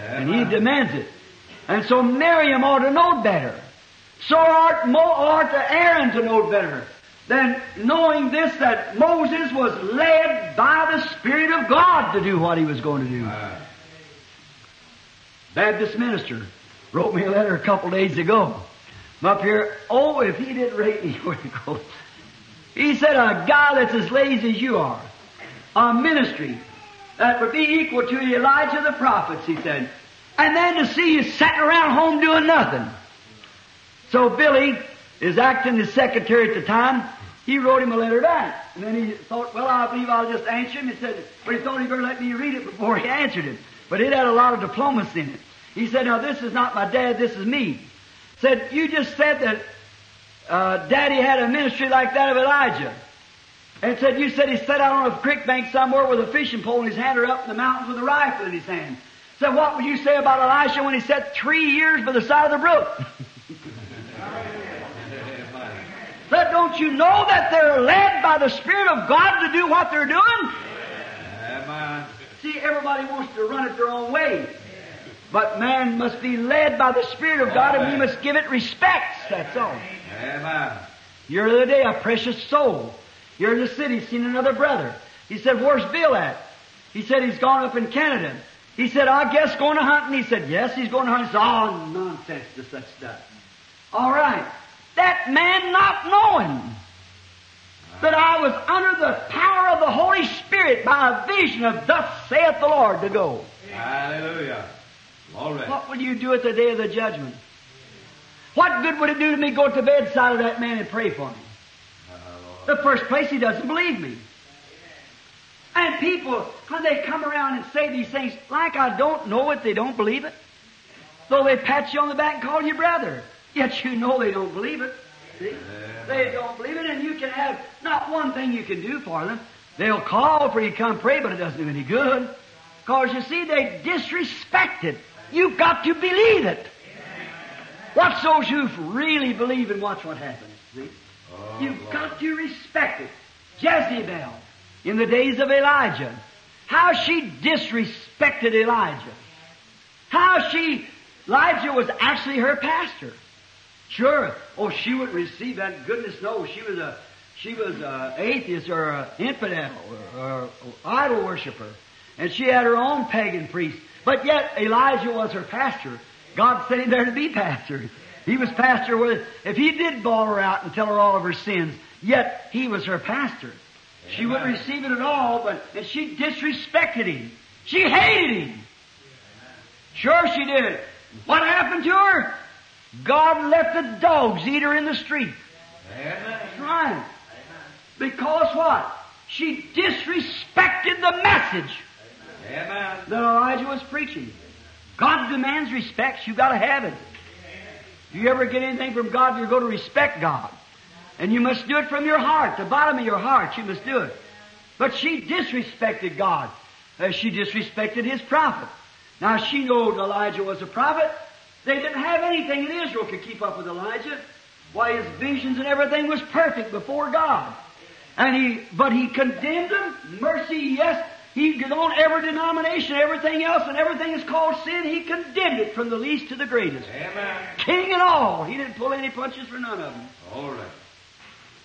And He demands it. And so Miriam ought to know better. So ought, Mo, Aaron to know better than knowing this that Moses was led by the Spirit of God to do what he was going to do. Baptist minister wrote me a letter a couple days ago. I'm up here, oh, if he didn't rate me where to go. He said, a guy that's as lazy as you are, a ministry that would be equal to Elijah the prophets, he said. And then to see you sitting around home doing nothing. So Billy is acting as secretary at the time. He wrote him a letter back. And then he thought, well, I believe I'll just answer him. He said, but he thought he better let me read it before he answered it. But it had a lot of diplomacy in it. He said, now this is not my dad, this is me. Said, you just said that uh, daddy had a ministry like that of Elijah. And said, you said he sat out on a creek bank somewhere with a fishing pole in his hand or up in the mountains with a rifle in his hand. Said, what would you say about Elisha when he sat three years by the side of the brook? Said, don't you know that they're led by the Spirit of God to do what they're doing? Amen. See, everybody wants to run it their own way. But man must be led by the Spirit of God and we must give it respect. That's all. Amen. You're the other day a precious soul. You're in the city, seen another brother. He said, where's Bill at? He said, he's gone up in Canada. He said, I guess going to hunt. And He said, yes, he's going to hunt. He said, oh, nonsense to such stuff. All right. That man not knowing that I was under the power of the Holy Spirit by a vision of thus saith the Lord to go. Hallelujah. Glory. What will you do at the day of the judgment? What good would it do to me go to the bedside of that man and pray for him? The first place, he doesn't believe me. And people, when they come around and say these things, like I don't know it, they don't believe it. Though they pat you on the back and call you brother. Yet you know they don't believe it. See? They don't believe it, and you can have not one thing you can do for them. They'll call for you to come pray, but it doesn't do any good. Because you see, they disrespect it. You've got to believe it. Watch those who really believe and watch what happens. See? Oh, You've got to respect it. Jezebel, in the days of Elijah, how she disrespected Elijah. How she, Elijah was actually her pastor. Sure. Oh, she would receive that. Goodness knows, she was a, she was a atheist or an infidel or, or, or idol worshiper. And she had her own pagan priest. But yet, Elijah was her pastor. God sent him there to be pastor. He was pastor with, if he did bawl her out and tell her all of her sins, yet he was her pastor. She wouldn't receive it at all, but, and she disrespected him. She hated him. Sure she did. What happened to her? God let the dogs eat her in the street. That's right. Because what? She disrespected the message Amen. that Elijah was preaching. God demands respect. You've got to have it. If you ever get anything from God, you're going to respect God. And you must do it from your heart, the bottom of your heart. You must do it. But she disrespected God as she disrespected his prophet. Now she knew Elijah was a prophet. They didn't have anything in Israel could keep up with Elijah. Why his visions and everything was perfect before God. And he, but he condemned them. Mercy, yes. He on every denomination, everything else, and everything is called sin. He condemned it from the least to the greatest. Amen. King and all. He didn't pull any punches for none of them. All right.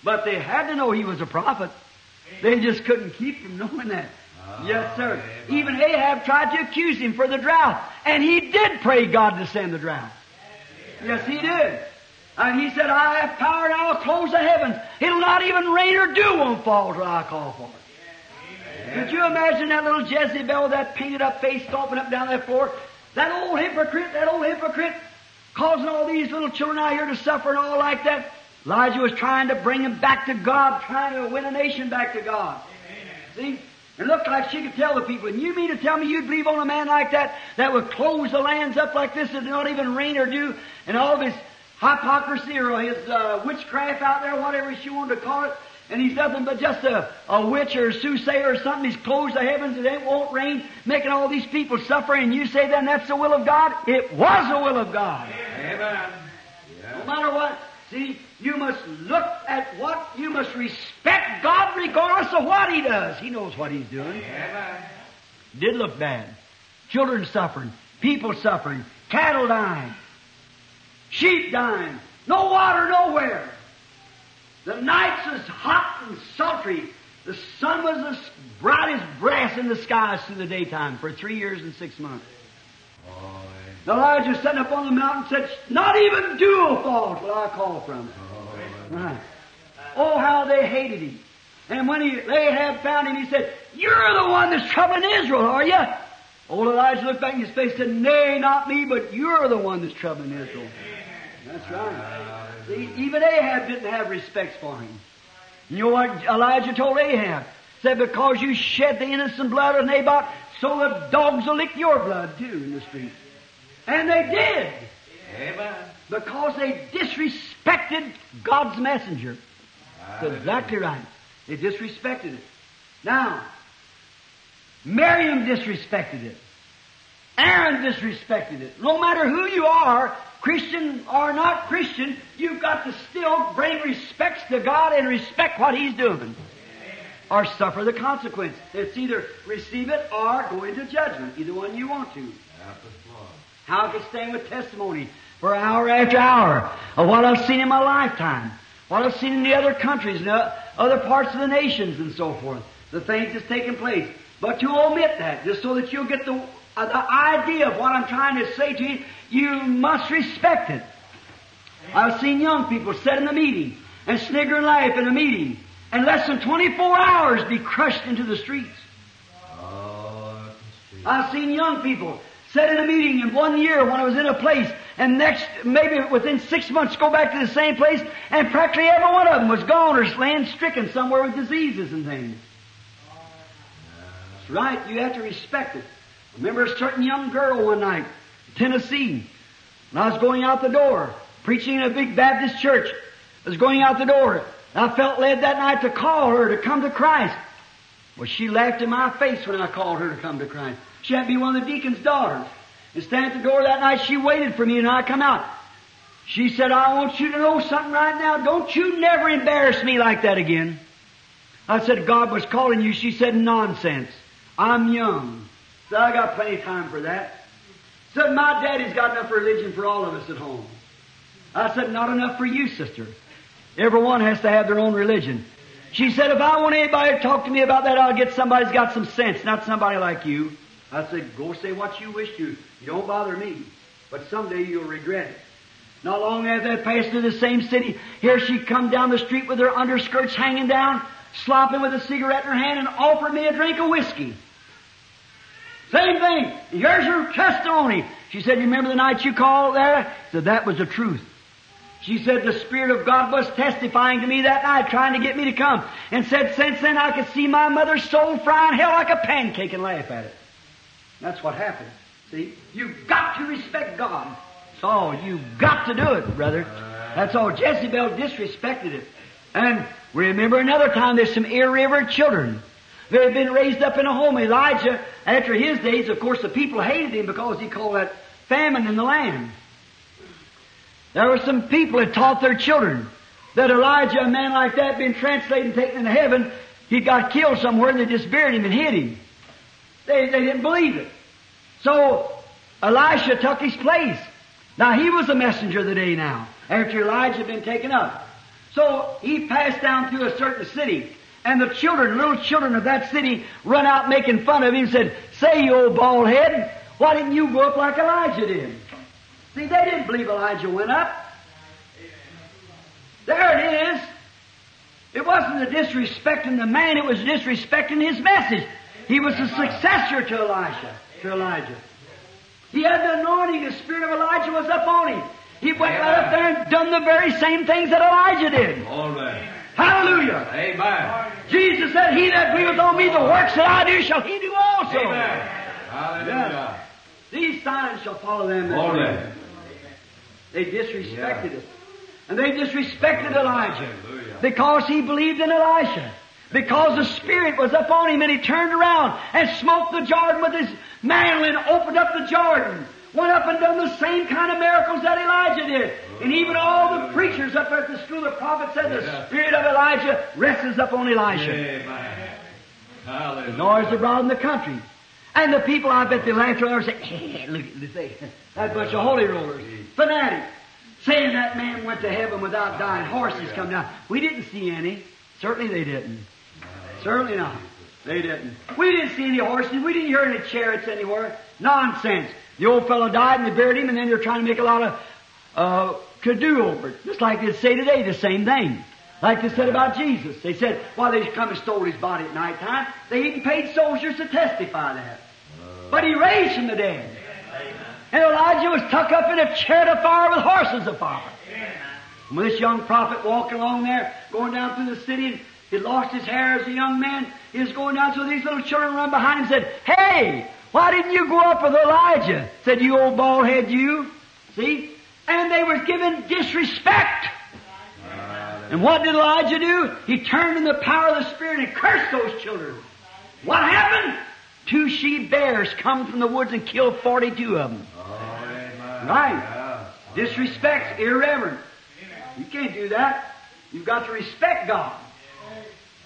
But they had to know he was a prophet. They just couldn't keep from knowing that. Ah. yes, sir. amen. Even Ahab tried to accuse him for the drought. And he did pray God to send the drought. Yes, he did. And he said, I have power and I'll close the heavens. It'll not even rain or dew won't fall till I call for it. Could you imagine that little Jezebel with that painted up face stomping up down that floor? That old hypocrite, that old hypocrite, causing all these little children out here to suffer and all like that. Elijah was trying to bring them back to God, trying to win a nation back to God. See? It looked like she could tell the people, and you mean to tell me you'd believe on a man like that, that would close the lands up like this and not even rain or dew, and all of his hypocrisy or his uh, witchcraft out there, whatever she wanted to call it, and he's nothing but just a, a witch or a soothsayer or something. He's closed the heavens and it won't rain, making all these people suffer, and you say then that's the will of God? It was the will of God. Amen. No matter what, see, you must look at what, you must respect God regardless of what He does. He knows what He's doing. Amen. Did look bad. Children suffering, people suffering, cattle dying, sheep dying, no water nowhere. The nights was hot and sultry. The sun was as bright as brass in the skies through the daytime for three years and six months. Elijah sat up on the mountain and said, Not even dew will fall till I call from it. Oh, Right. Oh, how they hated him. And when he, Ahab found him, he said, You're the one that's troubling Israel, are you? Old Elijah looked back in his face and said, Nay, not me, but you're the one that's troubling Israel. That's right. See, even Ahab didn't have respect for him. You know what Elijah told Ahab? Said, Because you shed the innocent blood of Naboth, so the dogs will lick your blood too in the street. And they did. Amen. Because they disrespected God's messenger. Ah, That's exactly right. They disrespected it. Now, Miriam disrespected it. Aaron disrespected it. No matter who you are, Christian or not Christian, you've got to still bring respects to God and respect what He's doing. Or suffer the consequence. It's either receive it or go into judgment. Either one you want to. That's the floor. How I can stand with testimony for hour after hour of what I've seen in my lifetime, what I've seen in the other countries and uh, other parts of the nations and so forth, the things that's taken place. But to omit that, just so that you'll get the, uh, the idea of what I'm trying to say to you, you must respect it. I've seen young people sit in the meeting and snigger and laugh in a meeting, and less than 24 hours be crushed into the streets. Oh, can see. I've seen young people sit in a meeting in one year when I was in a place, and next, maybe within six months, go back to the same place, and practically every one of them was gone or laying stricken somewhere with diseases and things. That's right. You have to respect it. Remember a certain young girl one night, Tennessee, when I was going out the door, preaching in a big Baptist church. I was going out the door. And I felt led that night to call her to come to Christ. Well, she laughed in my face when I called her to come to Christ. She had to be one of the deacon's daughters. And stand at the door that night, she waited for me and I come out. She said, I want you to know something right now. Don't you never embarrass me like that again. I said, God was calling you. She said, nonsense. I'm young. So I got plenty of time for that. Said, my daddy's got enough religion for all of us at home. I said, not enough for you, sister. Everyone has to have their own religion. She said, if I want anybody to talk to me about that, I'll get somebody who's got some sense, not somebody like you. I said, go say what you wish to. You don't bother me. But someday you'll regret it. Not long after that, passed through the same city. Here she come down the street with her underskirts hanging down, slopping with a cigarette in her hand, and offered me a drink of whiskey. Same thing. Here's her testimony. She said, you remember the night you called there? Said, that was the truth. She said the Spirit of God was testifying to me that night, trying to get me to come. And said, since then I could see my mother's soul frying hell like a pancake and laugh at it. That's what happened. See? You've got to respect God. That's all. You've got to do it, brother. That's all. Jezebel disrespected it. And remember another time there's some irreverent children. They had been raised up in a home. Elijah, after his days, of course, the people hated him because he called that famine in the land. There were some people that taught their children that Elijah, a man like that, been translated and taken into heaven, he got killed somewhere and they just buried him and hid him. They, they didn't believe it. So Elisha took his place. Now he was a messenger of the day now, after Elijah had been taken up. So he passed down through a certain city, and the children, little children of that city, run out making fun of him and said, Say, you old bald head, why didn't you go up like Elijah did? See, they didn't believe Elijah went up. There it is. It wasn't a disrespecting the man, it was disrespecting his message. He was a successor to Elijah, to Elijah. He had the anointing, the spirit of Elijah was up on him. He went right up there and done the very same things that Elijah did. All right. Hallelujah. Amen. Jesus said, He that believeth on me, the works that I do shall he do also. Amen. Hallelujah. These signs shall follow them that All They disrespected it. And they disrespected Elijah Hallelujah. because he believed in Elisha. Because the Spirit was upon him and he turned around and smoked the Jordan with his mantle and opened up the Jordan. Went up and done the same kind of miracles that Elijah did. And even all the preachers up at the school of prophets said the Spirit of Elijah rests upon. Amen. The Hallelujah. noise in the country. And the people, I bet they laughed around and say, look at this. That bunch of holy rollers. Fanatics. Saying that man went to heaven without dying. Horses come down. We didn't see any. Certainly they didn't. Certainly not. They didn't. We didn't see any horses. We didn't hear any chariots anywhere. Nonsense. The old fellow died and they buried him and then they're trying to make a lot of uh, to-do over it. Just like they say today, the same thing. Like they said about Jesus. They said, why they come and stole his body at night time. They even paid soldiers to testify that. But he raised from the dead. And Elijah was tucked up in a chariot of fire with horses of fire. And this young prophet walking along there, going down through the city, and he lost his hair as a young man, he was going down, so these little children run behind him and said, Hey, why didn't you go up with Elijah? Said, you old bald head, you. See? And they were given disrespect. And what did Elijah do? He turned in the power of the Spirit and cursed those children. What happened? Two she bears come from the woods and killed 42 of them. Right. Disrespect, irreverent. You can't do that. You've got to respect God.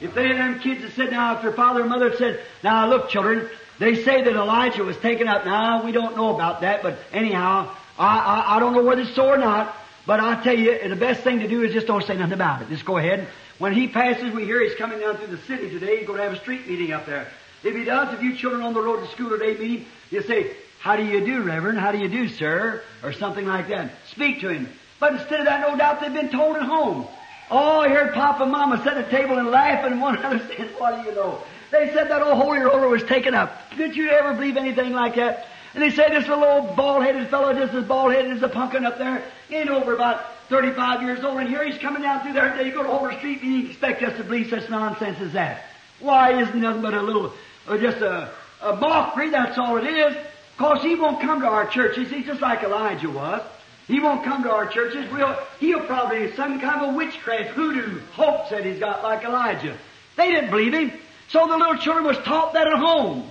If they had them kids that said, now, if their father and mother said, now look, children, they say that Elijah was taken up. Now, we don't know about that, but anyhow, I, I, I don't know whether it's so or not, but I tell you, the best thing to do is just don't say nothing about it. Just go ahead. When he passes, we hear he's coming down through the city today. He's going to have a street meeting up there. If he does, if you children on the road to school today meet him, you say, how do you do, Reverend? How do you do, sir? Or something like that. Speak to him. But instead of that, no doubt they've been told at home. Oh, I heard Papa and Mama set the table and laugh and one another saying, what do you know? They said that old holy roller was taken up. Did you ever believe anything like that? And they said this little old bald-headed fellow, just as bald-headed as a pumpkin up there, ain't over about 35 years old, and here he's coming down through there, and you go to Holder Street and you expect us to believe such nonsense as that. Why isn't nothing but a little, uh, just a, a mockery, that's all it is. Cause he won't come to our churches, he's just like Elijah was. He won't come to our churches. We'll, he'll probably some kind of a witchcraft hoodoo hoax that he's got like Elijah. They didn't believe him. So the little children was taught that at home.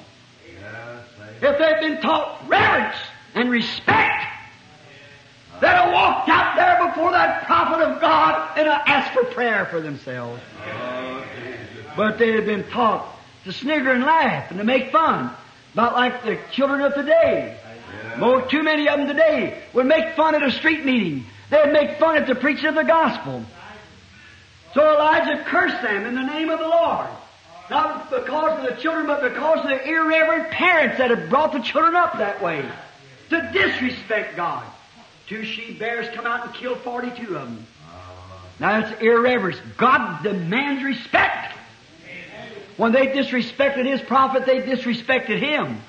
If they'd been taught reverence and respect, they'd have walked out there before that prophet of God and asked for prayer for themselves. Oh, But they had been taught to snigger and laugh and to make fun. About like the children of today. More, too many of them today would make fun at a street meeting. They'd make fun at the preaching of the gospel. So Elijah cursed them in the name of the Lord. Not because of the children, but because of the irreverent parents that had brought the children up that way. To disrespect God. Two she bears come out and kill 42 of them. Uh-huh. Now that's irreverence. God demands respect. When they disrespected His prophet, they disrespected Him.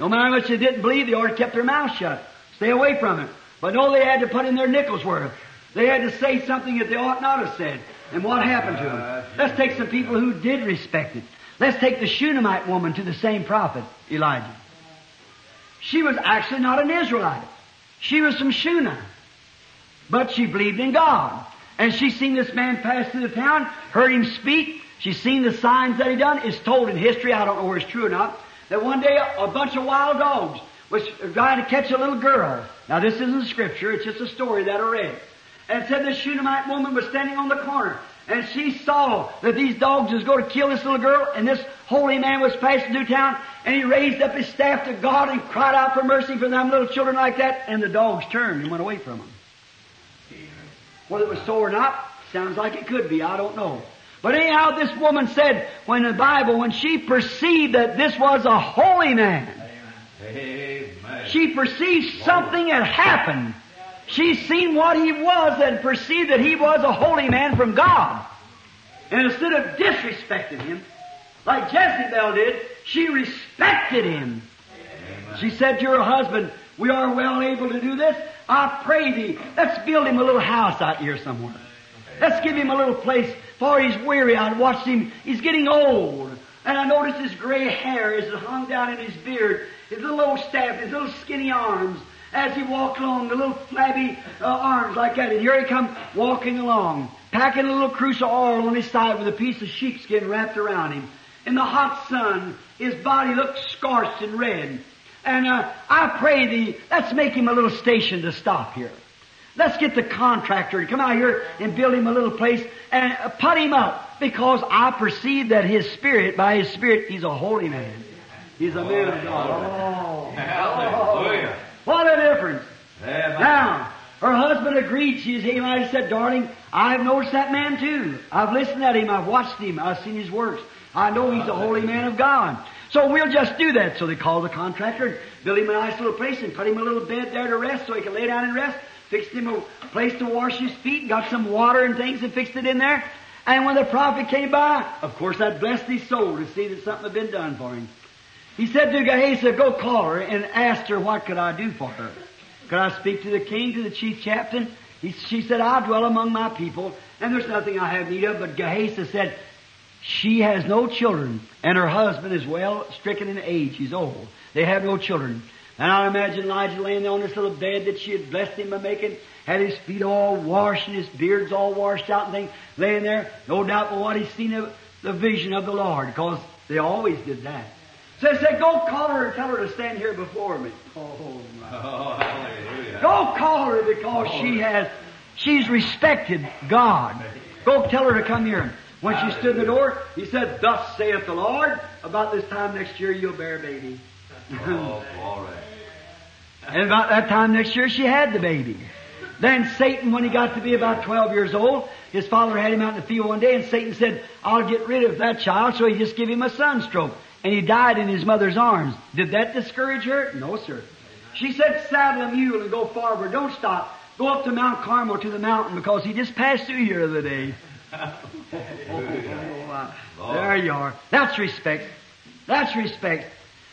No matter how much they didn't believe, they ought to kept their mouth shut. Stay away from it. But no, they had to put in their nickels worth. They had to say something that they ought not have said. And what happened to them? Let's take some people who did respect it. Let's take the Shunammite woman to the same prophet, Elijah. She was actually not an Israelite. She was from Shunem. But she believed in God. And she seen this man pass through the town, heard him speak. She seen the signs that he done. It's told in history, I don't know where it's true or not, that one day a bunch of wild dogs was trying to catch a little girl. Now this isn't scripture, it's just a story that I read. And said the Shunammite woman was standing on the corner. And she saw that these dogs was going to kill this little girl, and this holy man was passing through town, and he raised up his staff to God and cried out for mercy for them little children like that, and the dogs turned and went away from him. Whether it was so or not, sounds like it could be, I don't know. But anyhow, this woman said, when the Bible, when she perceived that this was a holy man, Amen. she perceived something had happened. She seen what he was and perceived that he was a holy man from God. And instead of disrespecting him, like Jezebel did, she respected him. She said to her husband, we are well able to do this. I pray thee, let's build him a little house out here somewhere. Let's give him a little place, for he's weary. I watched him, he's getting old. And I noticed his gray hair as it hung down in his beard, his little old staff, his little skinny arms, as he walked along, the little flabby uh, arms like that. And here he come walking along, packing a little of oil on his side with a piece of sheepskin wrapped around him. In the hot sun, his body looked scorched and red. And uh, I pray thee, let's make him a little station to stop here. Let's get the contractor to come out here and build him a little place and put him up because I perceive that his spirit, by his spirit, he's a holy man. He's a man of oh, God. Hallelujah. What a difference. Now, her husband agreed. She he might have said, darling, I've noticed that man too. I've listened at him. I've watched him. I've seen his works. I know he's a holy man of God. So we'll just do that. So they called the contractor and built him a nice little place and put him a little bed there to rest so he could lay down and rest. Fixed him a place to wash his feet got some water and things and fixed it in there. And when the prophet came by, of course that blessed his soul to see that something had been done for him. He said to Gehazi, go call her and ask her what could I do for her. Could I speak to the king, to the chief captain? He, she said, I dwell among my people, and there's nothing I have need of. But Gehazi said, she has no children, and her husband is well stricken in age. He's old. They have no children. And I imagine Elijah laying there on this little bed that she had blessed him by making, had his feet all washed and his beard's all washed out and things, laying there, no doubt but what he's seen of the vision of the Lord, because they always did that. So he said, go call her and tell her to stand here before me. Oh, my. Oh, hallelujah. Go call her because she oh, has, she's respected God. Go tell her to come here. When she stood in the door, he said, Thus saith the Lord, about this time next year you'll bear a baby. Oh, glory. And about that time next year, she had the baby. Then Satan, when he got to be about 12 years old, his father had him out in the field one day, and Satan said, I'll get rid of that child, so he just gave him a sunstroke. And he died in his mother's arms. Did that discourage her? No, sir. She said, saddle a mule and go forward. Don't stop. Go up to Mount Carmel to the mountain because he just passed through here the other day. Oh, wow. There you are. That's respect. That's respect.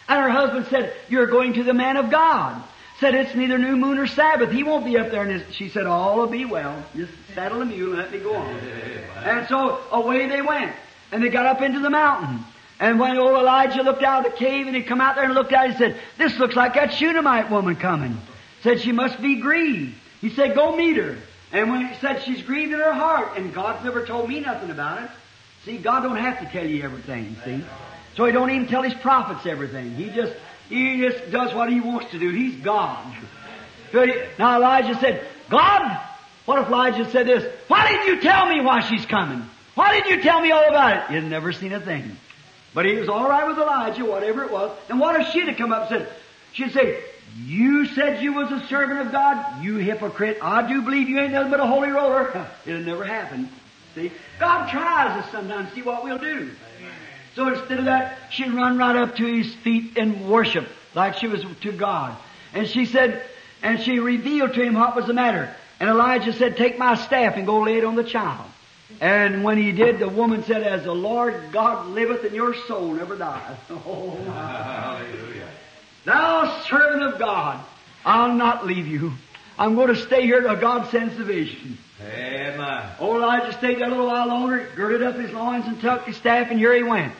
And her husband said, You're going to the man of God. Said it's neither new moon or Sabbath. He won't be up there. And she said, All will be well. Just saddle the mule and let me go on. And so away they went. And they got up into the mountain. And when old Elijah looked out of the cave and he come out there and looked out, he said, This looks like that Shunammite woman coming. Said she must be grieved. He said, Go meet her. And when he said she's grieved in her heart, and God's never told me nothing about it. See, God don't have to tell you everything, see? So He don't even tell His prophets everything. He just, He just does what He wants to do. He's God. Now Elijah said, God, what if Elijah said this? Why didn't you tell me why she's coming? Why didn't you tell me all about it? You'd never seen a thing. But he was all right with Elijah, whatever it was. And what if she'd have come up and said, she'd say, you said you was a servant of God, you hypocrite. I do believe you ain't nothing but a holy roller. It'll never happen. See? God tries us sometimes see what we'll do. So instead of that, she'd run right up to his feet and worship like she was to God. And she said, and she revealed to him what was the matter. And Elijah said, take my staff and go lay it on the child. And when he did, the woman said, as the Lord God liveth and your soul never dies. Oh, Hallelujah. thou servant of God, I'll not leave you. I'm going to stay here till God sends the vision. Amen. Old Elijah stayed there a little while longer, girded up his loins and took his staff, and here he went.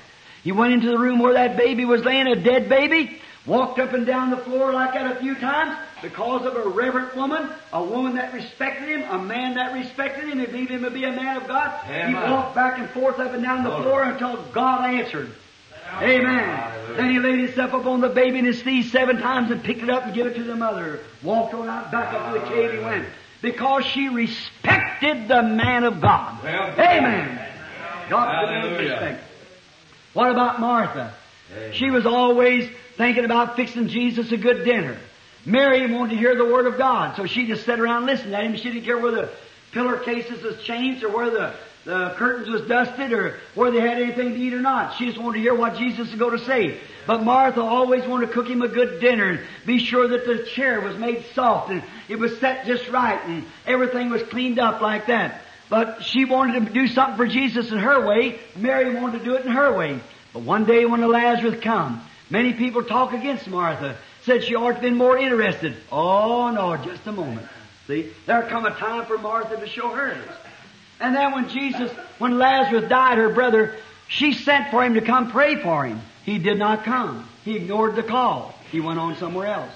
He went into the room where that baby was laying, a dead baby, walked up and down the floor like that a few times because of a reverent woman, a woman that respected him, a man that respected him, he believed him to be a man of God. He walked back and forth up and down the Lord. floor until God answered. Amen. Hallelujah. Then he laid himself up on the baby in his knees seven times and picked it up and gave it to the mother. Walked on out back up to the cave he went. Because she respected the man of God. Well, Amen. God Hallelujah. What about Martha? She was always thinking about fixing Jesus a good dinner. Mary wanted to hear the Word of God, so she just sat around listening at him. She didn't care where the pillar cases was changed or where the, the curtains was dusted or where they had anything to eat or not. She just wanted to hear what Jesus was going to say. But Martha always wanted to cook him a good dinner and be sure that the chair was made soft and it was set just right and everything was cleaned up like that. But she wanted to do something for Jesus in her way. Mary wanted to do it in her way. But one day when the Lazarus come, many people talk against Martha. Said she ought to have been more interested. Oh no, just a moment. See, there come a time for Martha to show hers. And then when Jesus, when Lazarus died, her brother, she sent for him to come pray for him. He did not come. He ignored the call. He went on somewhere else.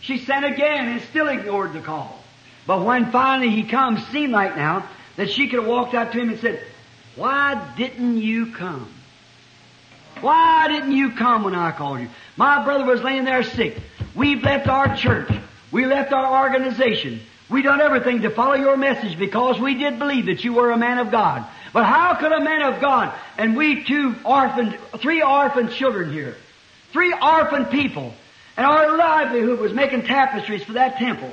She sent again and still ignored the call. But when finally he comes, seemed like now that she could have walked out to him and said, Why didn't you come? Why didn't you come when I called you? My brother was laying there sick. We've left our church. We left our organization. We done everything to follow your message because we did believe that you were a man of God. But how could a man of God and we two orphaned, three orphaned children here, three orphaned people, and our livelihood was making tapestries for that temple.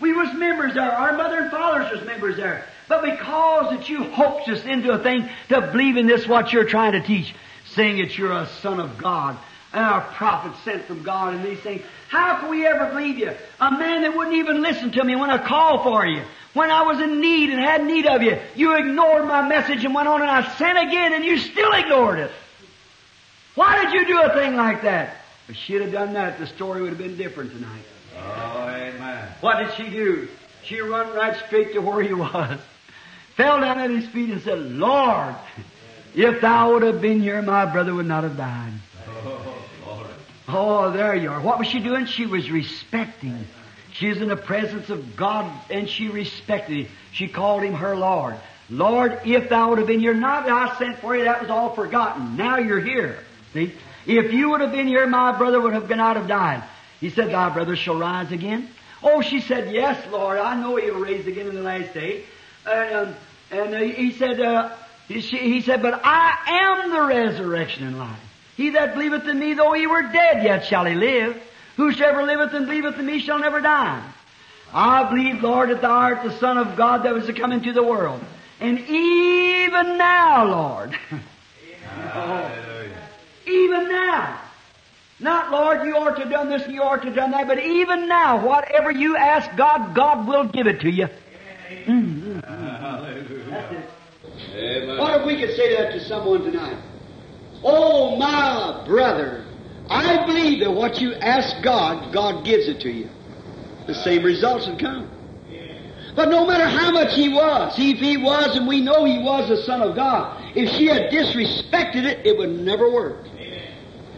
We was members there. Our mother and fathers was members there. But because that you hoaxed us into a thing to believe in this what you're trying to teach, saying that you're a son of God and our prophet sent from God and these things, how can we ever believe you? A man that wouldn't even listen to me when I called for you. When I was in need and had need of you, you ignored my message and went on and I sent again and you still ignored it. Why did you do a thing like that? If she'd have done that, the story would have been different tonight. Oh, amen. What did she do? She run right straight to where he was, fell down at his feet and said, Lord, if thou would have been here, my brother would not have died. Oh. Oh, there you are. What was she doing? She was respecting. She was in the presence of God and she respected him. She called him her Lord. Lord, if thou would have been here, not that I sent for you, that was all forgotten. Now you're here. See? If you would have been here, my brother would have not have died. He said, thy brother shall rise again. Oh, she said, yes, Lord, I know he'll rise again in the last day. And, um, and uh, he said, uh, he, he said, but I am the resurrection and life. He that believeth in me, though he were dead, yet shall he live. Whosoever liveth and believeth in me shall never die. I believe, Lord, that thou art the Son of God that was to come into the world. And even now, Lord, even now, not, Lord, you ought to have done this and you ought to have done that, but even now, whatever you ask God, God will give it to you. Mm, mm. Hallelujah. That's it. Amen. What if we could say that to someone tonight? Oh, my brother, I believe that what you ask God, God gives it to you. The same results would come. But no matter how much he was, if he was, and we know he was the Son of God, if she had disrespected it, it would never work.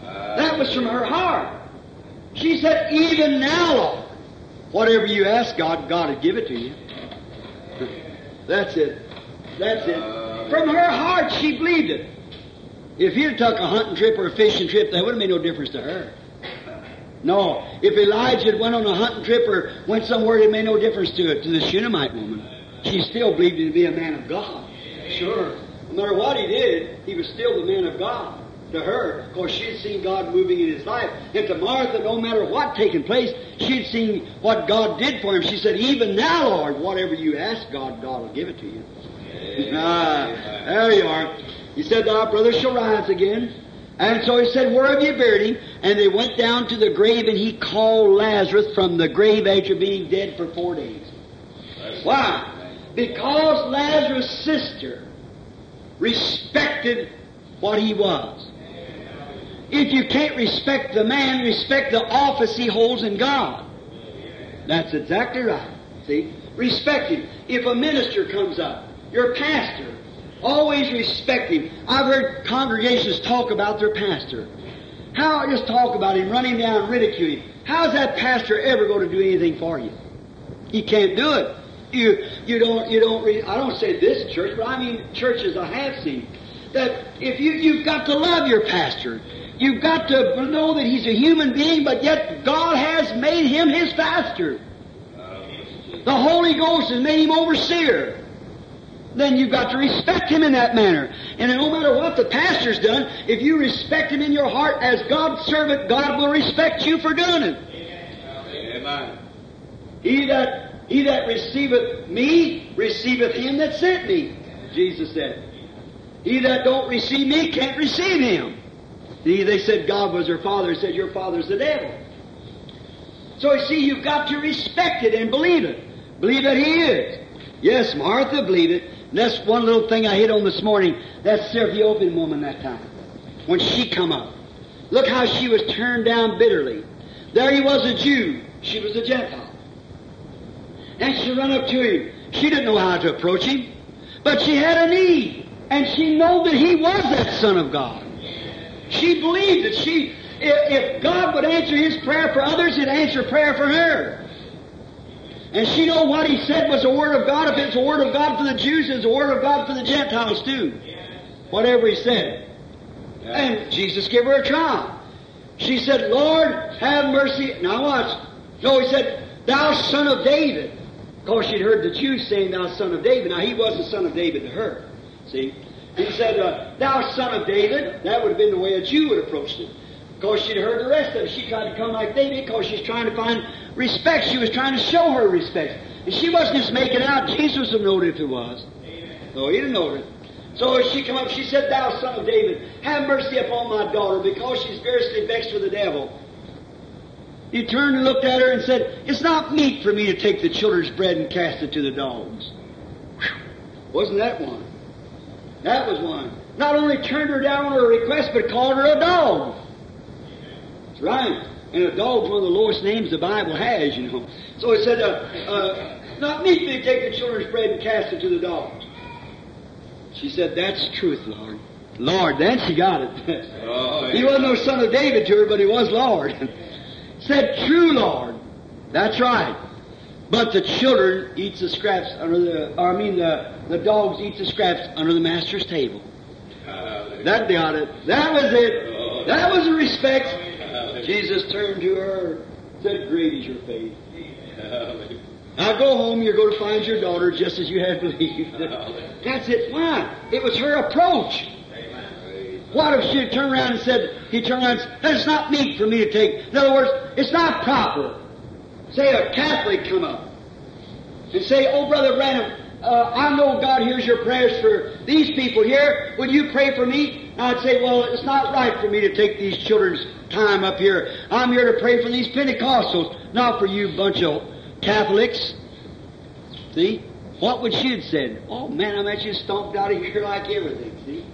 That was from her heart. She said, even now, Lord, whatever you ask God, God will give it to you. That's it. That's it. From her heart, she believed it. If he'd took a hunting trip or a fishing trip, that would have made no difference to her. No. If Elijah went on a hunting trip or went somewhere, it made no difference to it, to the Shunammite woman. She still believed him to be a man of God. Sure. No matter what he did, he was still the man of God to her, because she'd seen God moving in his life. And to Martha, no matter what taken place, she'd seen what God did for him. She said, Even now, Lord, whatever you ask God, God will give it to you. Ah, there you are. He said, Our brother shall rise again. And so he said, Where have you buried him? And they went down to the grave, and he called Lazarus from the grave after being dead for four days. Why? Because Lazarus' sister respected what he was. If you can't respect the man, respect the office he holds in God. That's exactly right. See? Respect him. If a minister comes up, your pastor, always respect him. I've heard congregations talk about their pastor. How just talk about him, run him down, ridicule him. How's that pastor ever going to do anything for you? He can't do it. You you don't you don't re- I don't say this church, but I mean churches I have seen that if you you've got to love your pastor. You've got to know that he's a human being, but yet God has made him his pastor. The Holy Ghost has made him overseer. Then you've got to respect him in that manner. And no matter what the pastor's done, if you respect him in your heart as God's servant, God will respect you for doing it. Amen. He that he that receiveth me receiveth him that sent me. Jesus said. He that don't receive me can't receive him. See, they said God was their father. He said your father's the devil. So you see, you've got to respect it and believe it. Believe that he is. Yes, Martha believed it. That's one little thing I hit on this morning. That Ethiopian woman that time. When she come up. Look how she was turned down bitterly. There he was a Jew. She was a Gentile. And she run up to him. She didn't know how to approach him. But she had a need. And she knew that he was that Son of God. She believed that she, if, if God would answer his prayer for others, he'd answer prayer for her. And she know what he said was the Word of God. If it's the Word of God for the Jews, it's the Word of God for the Gentiles too. Whatever he said. And Jesus gave her a trial. She said, Lord, have mercy. Now watch. No, he said, Thou son of David. Of course, she'd heard the Jews saying, Thou son of David. Now, he was the son of David to her. See? He said, uh, Thou son of David. That would have been the way a Jew would have approached it. Because she'd heard the rest of it. She tried to come like David because she's trying to find respect. She was trying to show her respect. And she wasn't just making out. Jesus would know if it was. Amen. No, he didn't know it. So as she come up, she said, Thou son of David, have mercy upon my daughter, because she's variously vexed with the devil. He turned and looked at her and said, It's not meet for me to take the children's bread and cast it to the dogs. Whew. Wasn't that one? That was one. Not only turned her down on her request, but called her a dog. Right. And a dog's one of the lowest names the Bible has, you know. So he said, uh, uh, Not meet me to take the children's bread and cast it to the dogs. She said, That's truth, Lord. Lord, then she got it. Oh, he wasn't no son of David to her, but he was Lord. said, True, Lord. That's right. But the children eats the scraps under the, or I mean, the, the dogs eat the scraps under the master's table. That got it. That was it. That was the respect. Jesus turned to her, said, Great is your faith. Now go home, you're going to find your daughter just as you had believed. That's it. Why? It was her approach. What if she had turned around and said, he turned around and said, that's not meat for me to take. In other words, it's not proper. Say a Catholic come up and say, oh, Brother Branham, uh, I know God hears your prayers for these people here. Would you pray for me? And I'd say, well, it's not right for me to take these children's time up here. I'm here to pray for these Pentecostals, not for you bunch of Catholics. See? What would she have said? Oh man, I'm you stomped out of here like everything, see?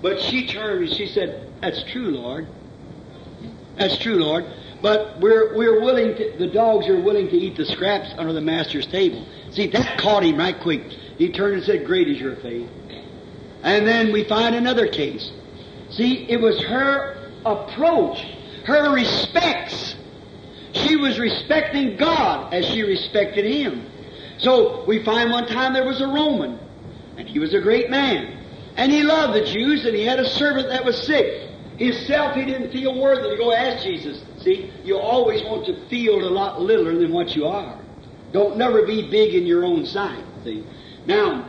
But she turned and she said, That's true, Lord. That's true, Lord. But we're we're willing to the dogs are willing to eat the scraps under the master's table. See, that caught him right quick. He turned and said, Great is your faith. And then we find another case. See, it was her approach, her respects. She was respecting God as she respected him. So we find one time there was a Roman, and he was a great man. And he loved the Jews, and he had a servant that was sick. Himself, he didn't feel worthy to go ask Jesus. See, you always want to feel a lot littler than what you are. Don't never be big in your own sight. See, now,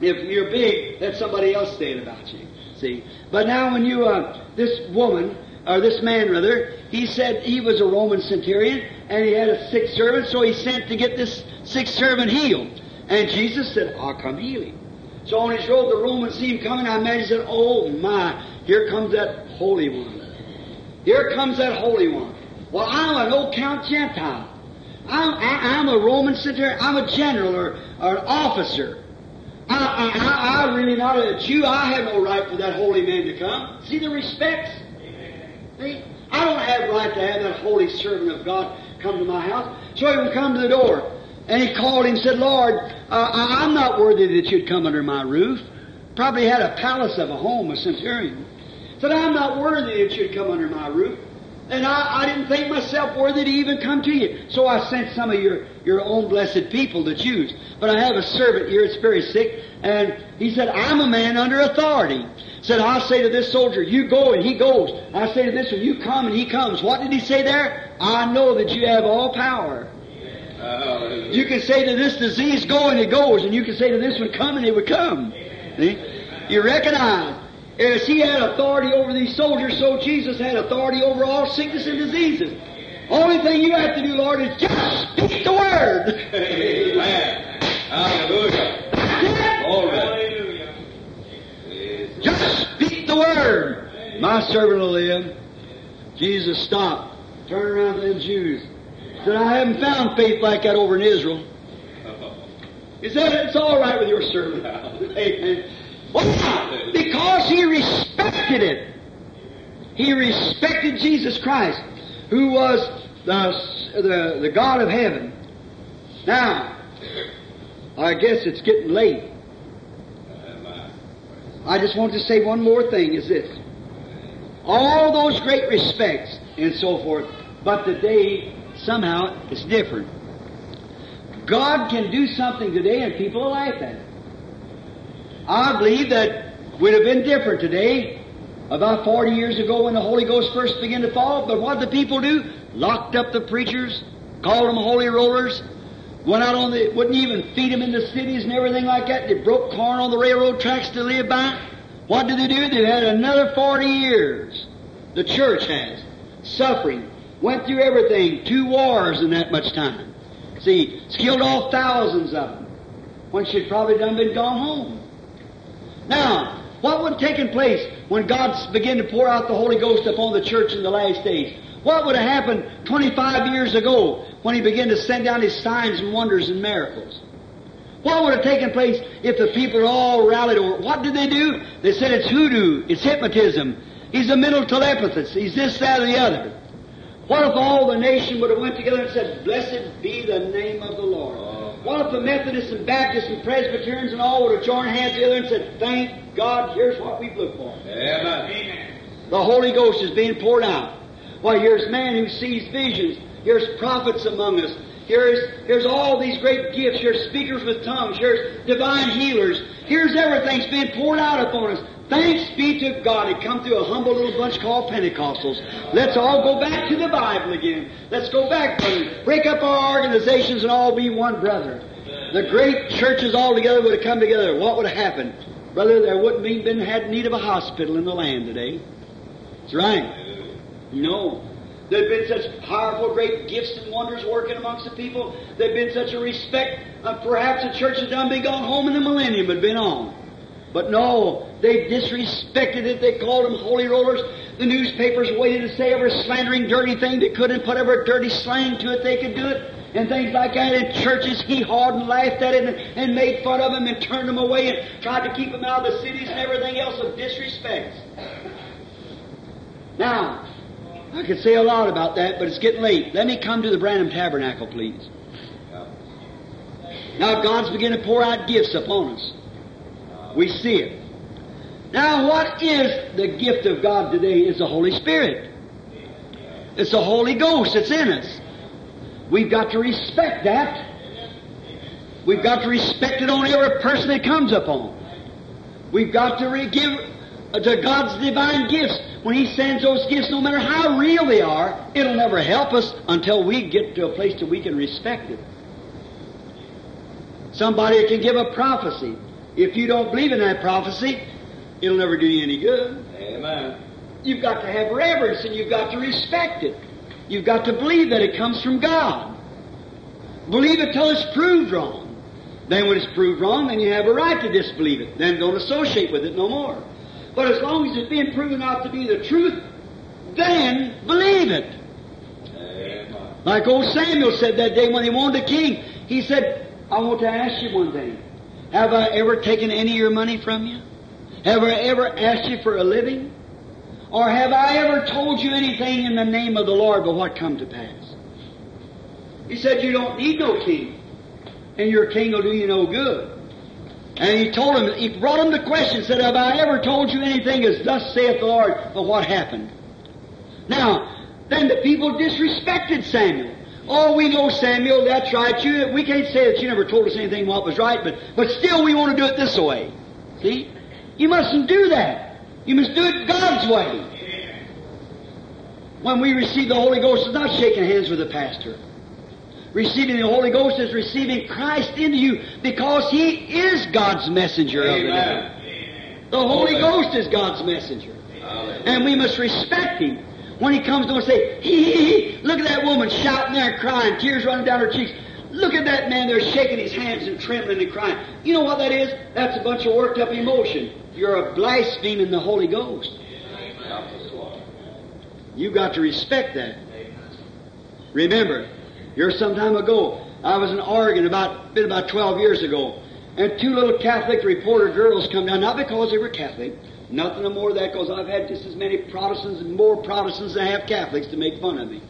if you're big, that's somebody else saying about you. See, but now when you, uh, this woman or this man rather, he said he was a Roman centurion and he had a sick servant, so he sent to get this sick servant healed. And Jesus said, I'll come heal him. So on his road, the Romans see him coming. I imagine he said, Oh my, here comes that Holy One. Here comes that Holy One. Well, I'm an old count Gentile. I'm, I, am a Roman centurion. I'm a general or, or an officer. I, I, I, really not a Jew. I have no right for that holy man to come. See the respects? See? I don't have right to have that holy servant of God come to my house. So he would come to the door. And he called him and said, Lord, uh, I'm not worthy that you'd come under my roof. Probably had a palace of a home, a centurion. Said, I'm not worthy that you'd come under my roof. And I, I didn't think myself worthy to even come to you. So I sent some of your, your own blessed people, the Jews. But I have a servant here that's very sick, and he said, I'm a man under authority. Said, I say to this soldier, you go, and he goes. I say to this one, you come, and he comes. What did he say there? I know that you have all power. You can say to this disease, go, and it goes. And you can say to this one, come, and it would come. See? You recognize as he had authority over these soldiers, so Jesus had authority over all sickness and diseases. Only thing you have to do, Lord, is just speak the word. Amen. Hallelujah. Glory. Just speak the word. My servant will live. Jesus stopped, turned around to them Jews. Said, I haven't found faith like that over in Israel. He said, it's all right with your servant. Amen. Because he respected it. He respected Jesus Christ, who was the, the, the God of heaven. Now, I guess it's getting late. I just want to say one more thing is this. All those great respects and so forth, but today somehow it's different. God can do something today and people will laugh at it. I believe that would have been different today about 40 years ago when the Holy Ghost first began to fall. But what did the people do? Locked up the preachers, called them holy rollers, went out on the, wouldn't even feed them in the cities and everything like that. They broke corn on the railroad tracks to live by. What did they do? They had another 40 years. The church has. Suffering. Went through everything. Two wars in that much time. See, it's killed off thousands of them. When she'd probably done been gone home. Now, what would have taken place when God began to pour out the Holy Ghost upon the church in the last days? What would have happened 25 years ago when He began to send down His signs and wonders and miracles? What would have taken place if the people all rallied over? What did they do? They said it's hoodoo, it's hypnotism, he's a mental telepathist, he's this, that, or the other. What if all the nation would have went together and said, Blessed be the name of the Lord? What if the Methodists and Baptists and Presbyterians and all would have joined hands together and said, Thank God, here's what we've looked for. Amen. The Holy Ghost is being poured out. Why, here's man who sees visions. Here's prophets among us. Here's, here's all these great gifts. Here's speakers with tongues. Here's divine healers. Here's everything's being poured out upon us. Thanks be to God. It come through a humble little bunch called Pentecostals. Let's all go back to the Bible again. Let's go back, brother. Break up our organizations and all be one brother. The great churches all together would have come together. What would have happened? Brother, there wouldn't be been had need of a hospital in the land today. That's right. No. There'd been such powerful, great gifts and wonders working amongst the people. There'd been such a respect. Uh, perhaps the church had done been gone home and the millennium had been on. But no, they disrespected it. They called them holy rollers. The newspapers waited to say every slandering, dirty thing they could and put every dirty slang to it they could do it. And things like that. And churches he hawed and laughed at it and, and made fun of them and turned them away and tried to keep them out of the cities and everything else of disrespect. Now, I could say a lot about that, but it's getting late. Let me come to the Branham Tabernacle, please. Now God's beginning to pour out gifts upon us. We see it. Now, what is the gift of God today? Is the Holy Spirit. It's the Holy Ghost that's in us. We've got to respect that. We've got to respect it on every person that comes upon. We've got to re- give uh, to God's divine gifts. When He sends those gifts, no matter how real they are, it'll never help us until we get to a place that we can respect it. Somebody can give a prophecy. If you don't believe in that prophecy, it'll never do you any good. Amen. You've got to have reverence and you've got to respect it. You've got to believe that it comes from God. Believe it till it's proved wrong. Then when it's proved wrong, then you have a right to disbelieve it. Then don't associate with it no more. But as long as it's being proven out to be the truth, then believe it. Amen. Like old Samuel said that day when he wanted a king, he said, I want to ask you one thing. Have I ever taken any of your money from you? Have I ever asked you for a living? Or have I ever told you anything in the name of the Lord but what come to pass? He said, You don't need no king, and your king will do you no good. And he told him, he brought him the question, said, Have I ever told you anything as thus saith the Lord, but what happened? Now, then the people disrespected Samuel. Oh, we know Samuel, that's right. You, we can't say that you never told us anything what was right, but, but still we want to do it this way. See? You mustn't do that. You must do it God's way. When we receive the Holy Ghost, it's not shaking hands with the pastor. Receiving the Holy Ghost is receiving Christ into you because He is God's messenger of the day. Amen. The Holy Amen. Ghost is God's messenger. And we must respect Him. When He comes and say, hee hee hee, look at that woman shouting there and crying, tears running down her cheeks. Look at that man there shaking his hands and trembling and crying. You know what that is? That's a bunch of worked up emotion. You're a blaspheming the Holy Ghost. You've got to respect that. Remember, here some time ago, I was in Oregon about been about 12 years ago, and two little Catholic reporter girls come down, not because they were Catholic, nothing more of that, because I've had just as many Protestants and more Protestants than I have Catholics to make fun of me.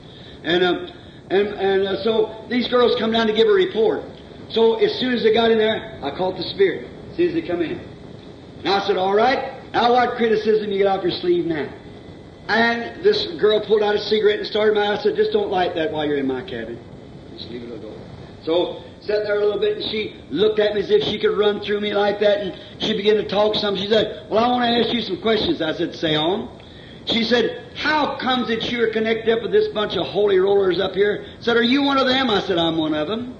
And, um, and, and uh, so these girls come down to give a report. So as soon as they got in there, I called the Spirit, as soon as they come in. And I said, all right, now what criticism you get off your sleeve now? And this girl pulled out a cigarette and started my. I said, just don't light that while you're in my cabin. Just leave it alone. So sat there a little bit, and she looked at me as if she could run through me like that, and she began to talk some. She said, "Well, I want to ask you some questions." I said, "Say on." She said, "How comes that you're connected up with this bunch of holy rollers up here?" I said, "Are you one of them?" I said, "I'm one of them."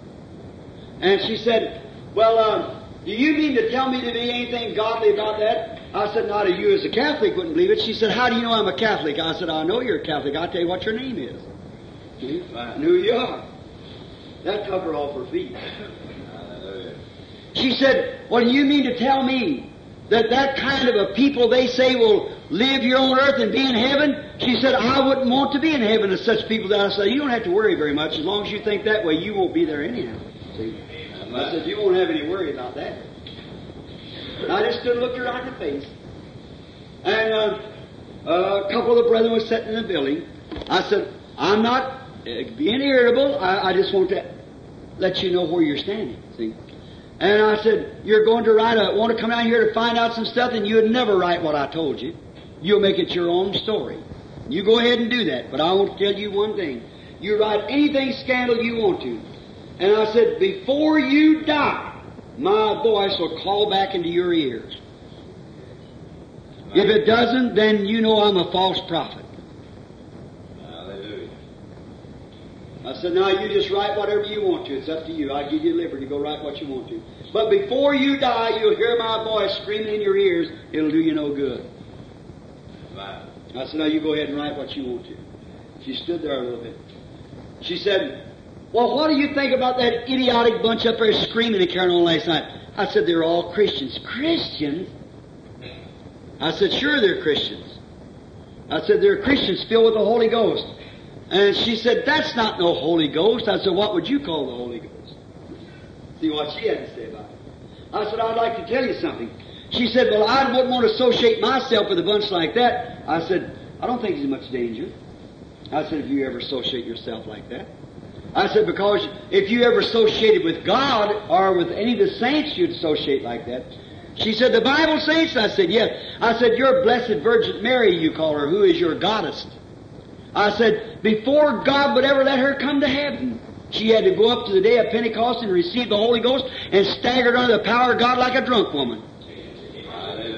And she said, "Well, uh, do you mean to tell me to be anything godly about that?" I said, "Not a you as a Catholic wouldn't believe it." She said, "How do you know I'm a Catholic?" I said, "I know you're a Catholic. I'll tell you what your name is." I knew you are. That took her off her feet. She said, Well, you mean to tell me that that kind of a people they say will live here on earth and be in heaven? She said, I wouldn't want to be in heaven as such people that I said, You don't have to worry very much. As long as you think that way, you won't be there anyhow. See? I said, You won't have any worry about that. And I just stood and looked her right in the face. And uh, a couple of the brethren was sitting in the building. I said, I'm not Uh, being irritable. I, I just want to let you know where you're standing. See? And I said, You're going to write a, want to come out here to find out some stuff, and you would never write what I told you. You'll make it your own story. You go ahead and do that, but I want to tell you one thing. You write anything scandal you want to. And I said, Before you die, my voice will call back into your ears. If it doesn't, then you know I'm a false prophet. Hallelujah. I said, now you just write whatever you want to. It's up to you. I give you liberty go write what you want to. But before you die, you'll hear my voice screaming in your ears. It'll do you no good. Right. I said, now you go ahead and write what you want to. She stood there a little bit. She said, well, what do you think about that idiotic bunch up there screaming and carrying on last night? I said, they're all Christians. Christians? I said, sure they're Christians. I said, they're Christians filled with the Holy Ghost. And she said, that's not no Holy Ghost. I said, what would you call the Holy Ghost? See what she had to say about it. I said, I'd like to tell you something. She said, well, I wouldn't want to associate myself with a bunch like that. I said, I don't think there's much danger. I said, if you ever associate yourself like that. I said, because if you ever associated with God or with any of the saints, you'd associate like that. She said, the Bible saints? I said, yes. I said, your blessed Virgin Mary, you call her, who is your goddess. I said, before God would ever let her come to heaven, she had to go up to the day of Pentecost and receive the Holy Ghost and staggered under the power of God like a drunk woman.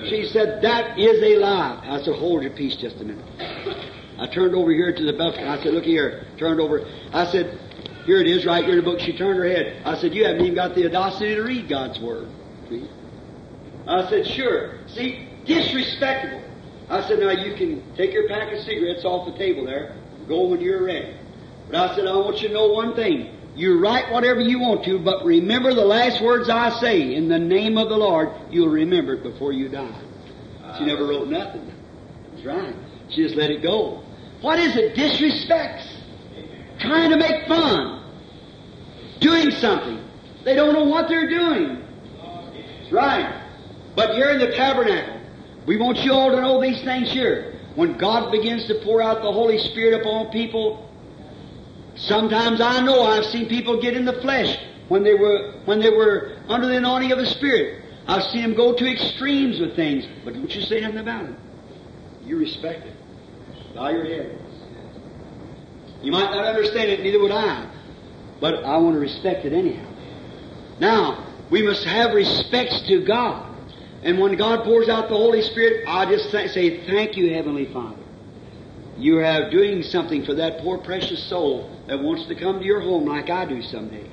She said, That is a lie. I said, Hold your peace just a minute. I turned over here to the book I said, Look here. Turned over. I said, Here it is right here in the book. She turned her head. I said, You haven't even got the audacity to read God's Word. I said, Sure. See, disrespectable. I said, Now you can take your pack of cigarettes off the table there. Go when you're ready. But I said, I want you to know one thing. You write whatever you want to, but remember the last words I say. In the name of the Lord, you'll remember it before you die. She never wrote nothing. That's right. She just let it go. What is it? Disrespects. Trying to make fun. Doing something. They don't know what they're doing. That's right. But you're in the tabernacle, we want you all to know these things here. When God begins to pour out the Holy Spirit upon people, sometimes I know I've seen people get in the flesh when they were when they were under the anointing of the Spirit. I've seen them go to extremes with things, but don't you say nothing about it. You respect it. Bow your head. You might not understand it, neither would I. But I want to respect it anyhow. Now, we must have respects to God. And when God pours out the Holy Spirit, I just th- say, Thank you, Heavenly Father. You are doing something for that poor precious soul that wants to come to your home like I do someday.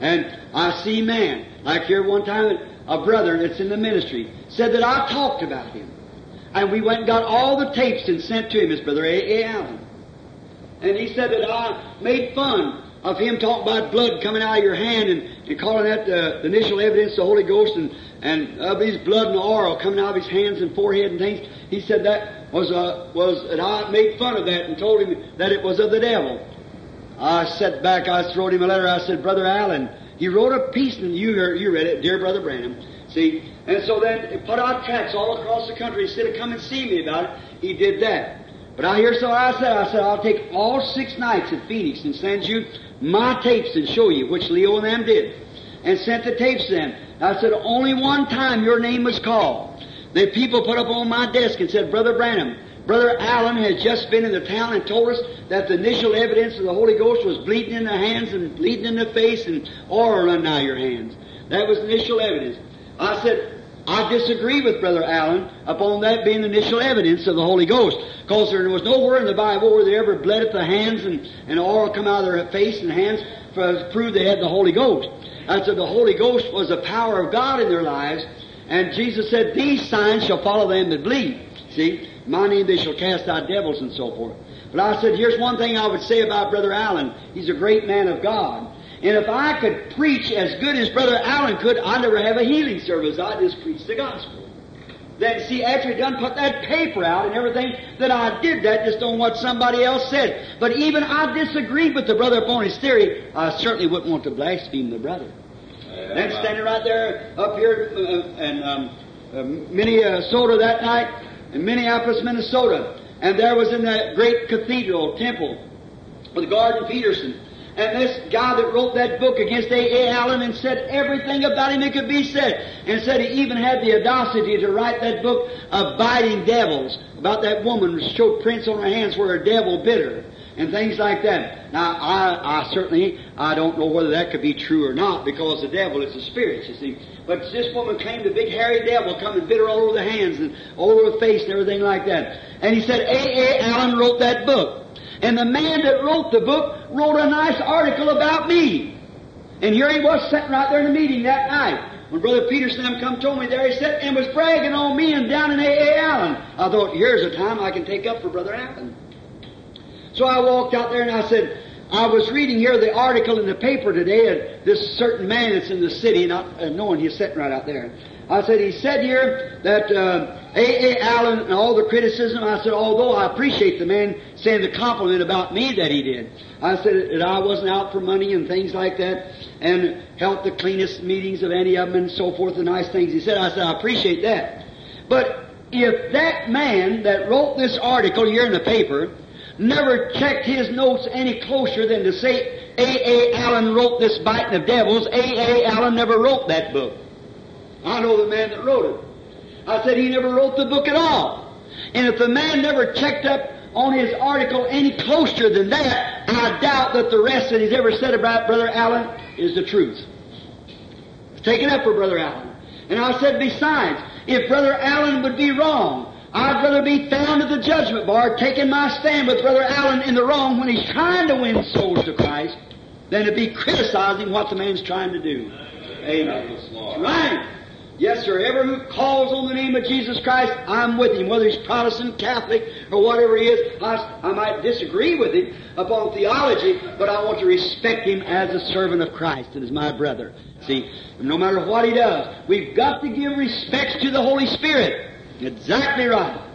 And I see man, like here one time, a brother that's in the ministry, said that I talked about him. And we went and got all the tapes and sent to him, his brother A. A. Allen. And he said that I made fun of him talking about blood coming out of your hand and, and calling that uh, the initial evidence of the Holy Ghost and, and of his blood and oil coming out of his hands and forehead and things. He said that was uh, was that I made fun of that and told him that it was of the devil. I sat back, I wrote him a letter, I said, Brother Allen, he wrote a piece and you heard, you read it, dear Brother Branham. See? And so then he put out tracts all across the country. Instead of come and see me about it, he did that. But I hear so I said, I said, I'll take all six nights at Phoenix and send you my tapes and show you, which Leo and them did. And sent the tapes to them. I said, only one time your name was called. The people put up on my desk and said, Brother Branham, Brother Allen has just been in the town and told us that the initial evidence of the Holy Ghost was bleeding in the hands and bleeding in the face and oil running out of your hands. That was initial evidence. I said, I disagree with Brother Allen upon that being the initial evidence of the Holy Ghost. Because there was nowhere in the Bible where they ever bled at the hands and, and oil come out of their face and hands to prove they had the Holy Ghost. I said the Holy Ghost was the power of God in their lives. And Jesus said, These signs shall follow them that believe. See? My name they shall cast out devils and so forth. But I said, here's one thing I would say about Brother Allen. He's a great man of God. And if I could preach as good as Brother Allen could, I'd never have a healing service. I'd just preach the gospel. Then see, after he done put that paper out and everything, that I did that just on what somebody else said. But even I disagreed with the brother upon his theory. I certainly wouldn't want to blaspheme the brother. Then standing right there up here uh, in um, uh, Minnesota that night, in Minneapolis, Minnesota, and there was in that great cathedral temple with Gordon Peterson. And this guy that wrote that book against A. A. Allen and said everything about him that could be said, and said he even had the audacity to write that book, Abiding Devils, about that woman who showed prints on her hands where a devil bit her, and things like that. Now, I, I certainly, I don't know whether that could be true or not, because the devil is a spirit, you see. But this woman claimed a big hairy devil come and bit her all over the hands and all over the face and everything like that. And he said A. A. Allen wrote that book. And the man that wrote the book wrote a nice article about me. And here he was sitting right there in the meeting that night. When Brother Peterson come told me there, he sat and was bragging on me and down in A. A. Allen. I thought, here's a time I can take up for Brother Allen. So I walked out there and I said, I was reading here the article in the paper today of this certain man that's in the city, not uh, knowing he's sitting right out there. I said, he said here that uh, A. A. Allen and all the criticism, I said, although I appreciate the man saying the compliment about me that he did. I said that I wasn't out for money and things like that and helped the cleanest meetings of any of them and so forth, the nice things he said. I said, I appreciate that. But if that man that wrote this article here in the paper never checked his notes any closer than to say A. A. Allen wrote this biting of devils, A. A. Allen never wrote that book. I know the man that wrote it. I said he never wrote the book at all. And if the man never checked up on his article any closer than that, I doubt that the rest that he's ever said about Brother Allen is the truth. It's taken up for Brother Allen. And I said, besides, if Brother Allen would be wrong, I'd rather be found at the judgment bar taking my stand with Brother Allen in the wrong when he's trying to win souls to Christ than to be criticizing what the man's trying to do. Amen. Right. Yes, sir. Ever who calls on the name of Jesus Christ, I'm with him. Whether he's Protestant, Catholic, or whatever he is, I, I might disagree with him upon theology, but I want to respect him as a servant of Christ and as my brother. See, no matter what he does, we've got to give respects to the Holy Spirit. Exactly right.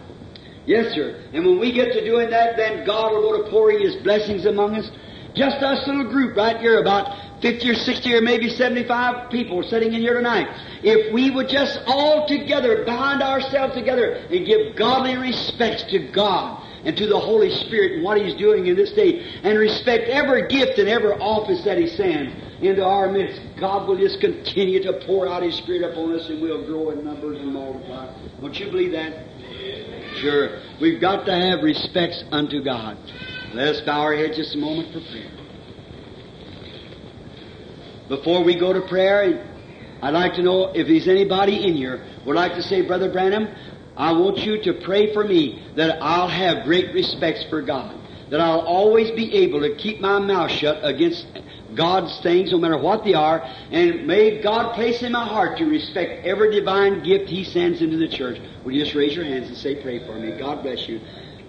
Yes, sir. And when we get to doing that, then God will go to pouring His blessings among us. Just us little group right here, about 50 or 60 or maybe 75 people sitting in here tonight. If we would just all together bind ourselves together and give godly respects to God and to the Holy Spirit and what He's doing in this day, and respect every gift and every office that He sends into our midst, God will just continue to pour out His Spirit upon us and we'll grow in numbers and multiply. Don't you believe that? Sure. We've got to have respects unto God. Let us bow our heads just a moment for prayer. Before we go to prayer, I'd like to know if there's anybody in here would like to say, Brother Branham, I want you to pray for me that I'll have great respects for God. That I'll always be able to keep my mouth shut against God's things, no matter what they are, and may God place in my heart to respect every divine gift He sends into the church. Will you just raise your hands and say, Pray for me? God bless you.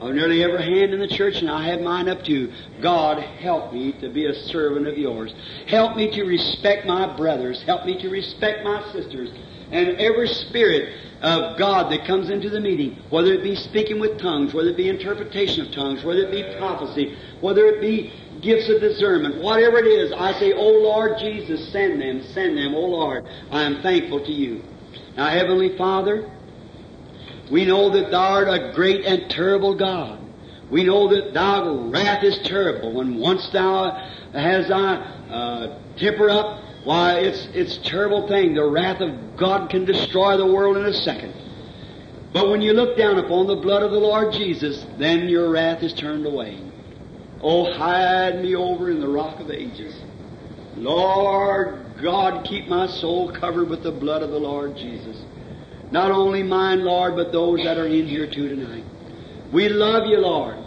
Of nearly every hand in the church, and I have mine up to God, help me to be a servant of yours. Help me to respect my brothers. Help me to respect my sisters. And every spirit of God that comes into the meeting, whether it be speaking with tongues, whether it be interpretation of tongues, whether it be prophecy, whether it be gifts of discernment, whatever it is, I say, Oh Lord Jesus, send them, send them, Oh Lord, I am thankful to you. Now, Heavenly Father, we know that Thou art a great and terrible God. We know that Thy wrath is terrible. When once Thou has Thy uh, temper up, why, it's it's a terrible thing. The wrath of God can destroy the world in a second. But when you look down upon the blood of the Lord Jesus, then your wrath is turned away. Oh, hide me over in the rock of ages. Lord God, keep my soul covered with the blood of the Lord Jesus. Not only mine, Lord, but those that are in here too tonight. We love you, Lord.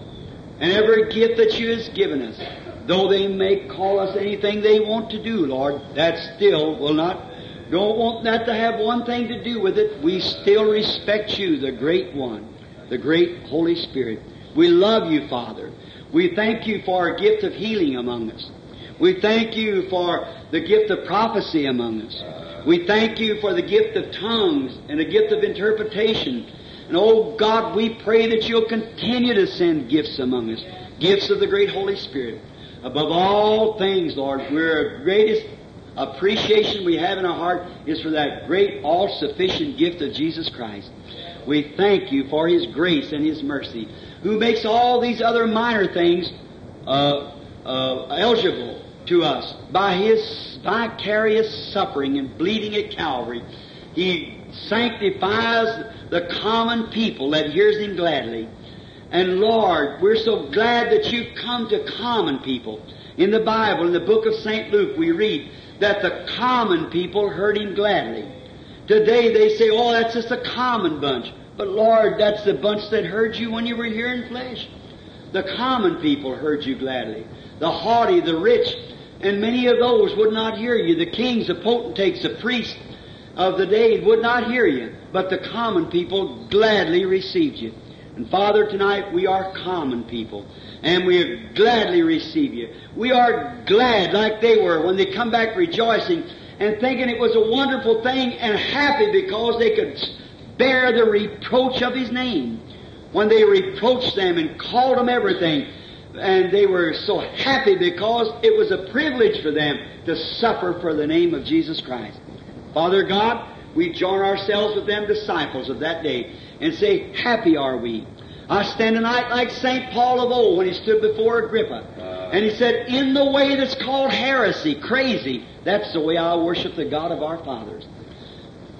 And every gift that you has given us, though they may call us anything they want to do, Lord, that still will not, don't want that to have one thing to do with it. We still respect you, the great one, the great Holy Spirit. We love you, Father. We thank you for a gift of healing among us. We thank you for the gift of prophecy among us. We thank you for the gift of tongues and the gift of interpretation. And oh God, we pray that you'll continue to send gifts among us, gifts of the great Holy Spirit. Above all things, Lord, our greatest appreciation we have in our heart is for that great, all-sufficient gift of Jesus Christ. We thank you for His grace and His mercy, who makes all these other minor things uh, uh, eligible to us by His vicarious suffering and bleeding at Calvary. He sanctifies the common people that hears Him gladly. And Lord, we're so glad that you've come to common people. In the Bible, in the book of St. Luke, we read that the common people heard Him gladly. Today they say, oh, that's just a common bunch. But Lord, that's the bunch that heard you when you were here in flesh. The common people heard you gladly. The haughty, the rich, and many of those would not hear you. The kings, the potentates, the priests of the day would not hear you. But the common people gladly received you. And Father, tonight we are common people, and we gladly receive you. We are glad like they were when they come back rejoicing and thinking it was a wonderful thing and happy because they could bear the reproach of His name. When they reproached them and called them everything, and they were so happy because it was a privilege for them to suffer for the name of Jesus Christ. Father God, we join ourselves with them disciples of that day and say, Happy are we. I stand tonight like St. Paul of old when he stood before Agrippa. And he said, In the way that's called heresy, crazy, that's the way I worship the God of our fathers.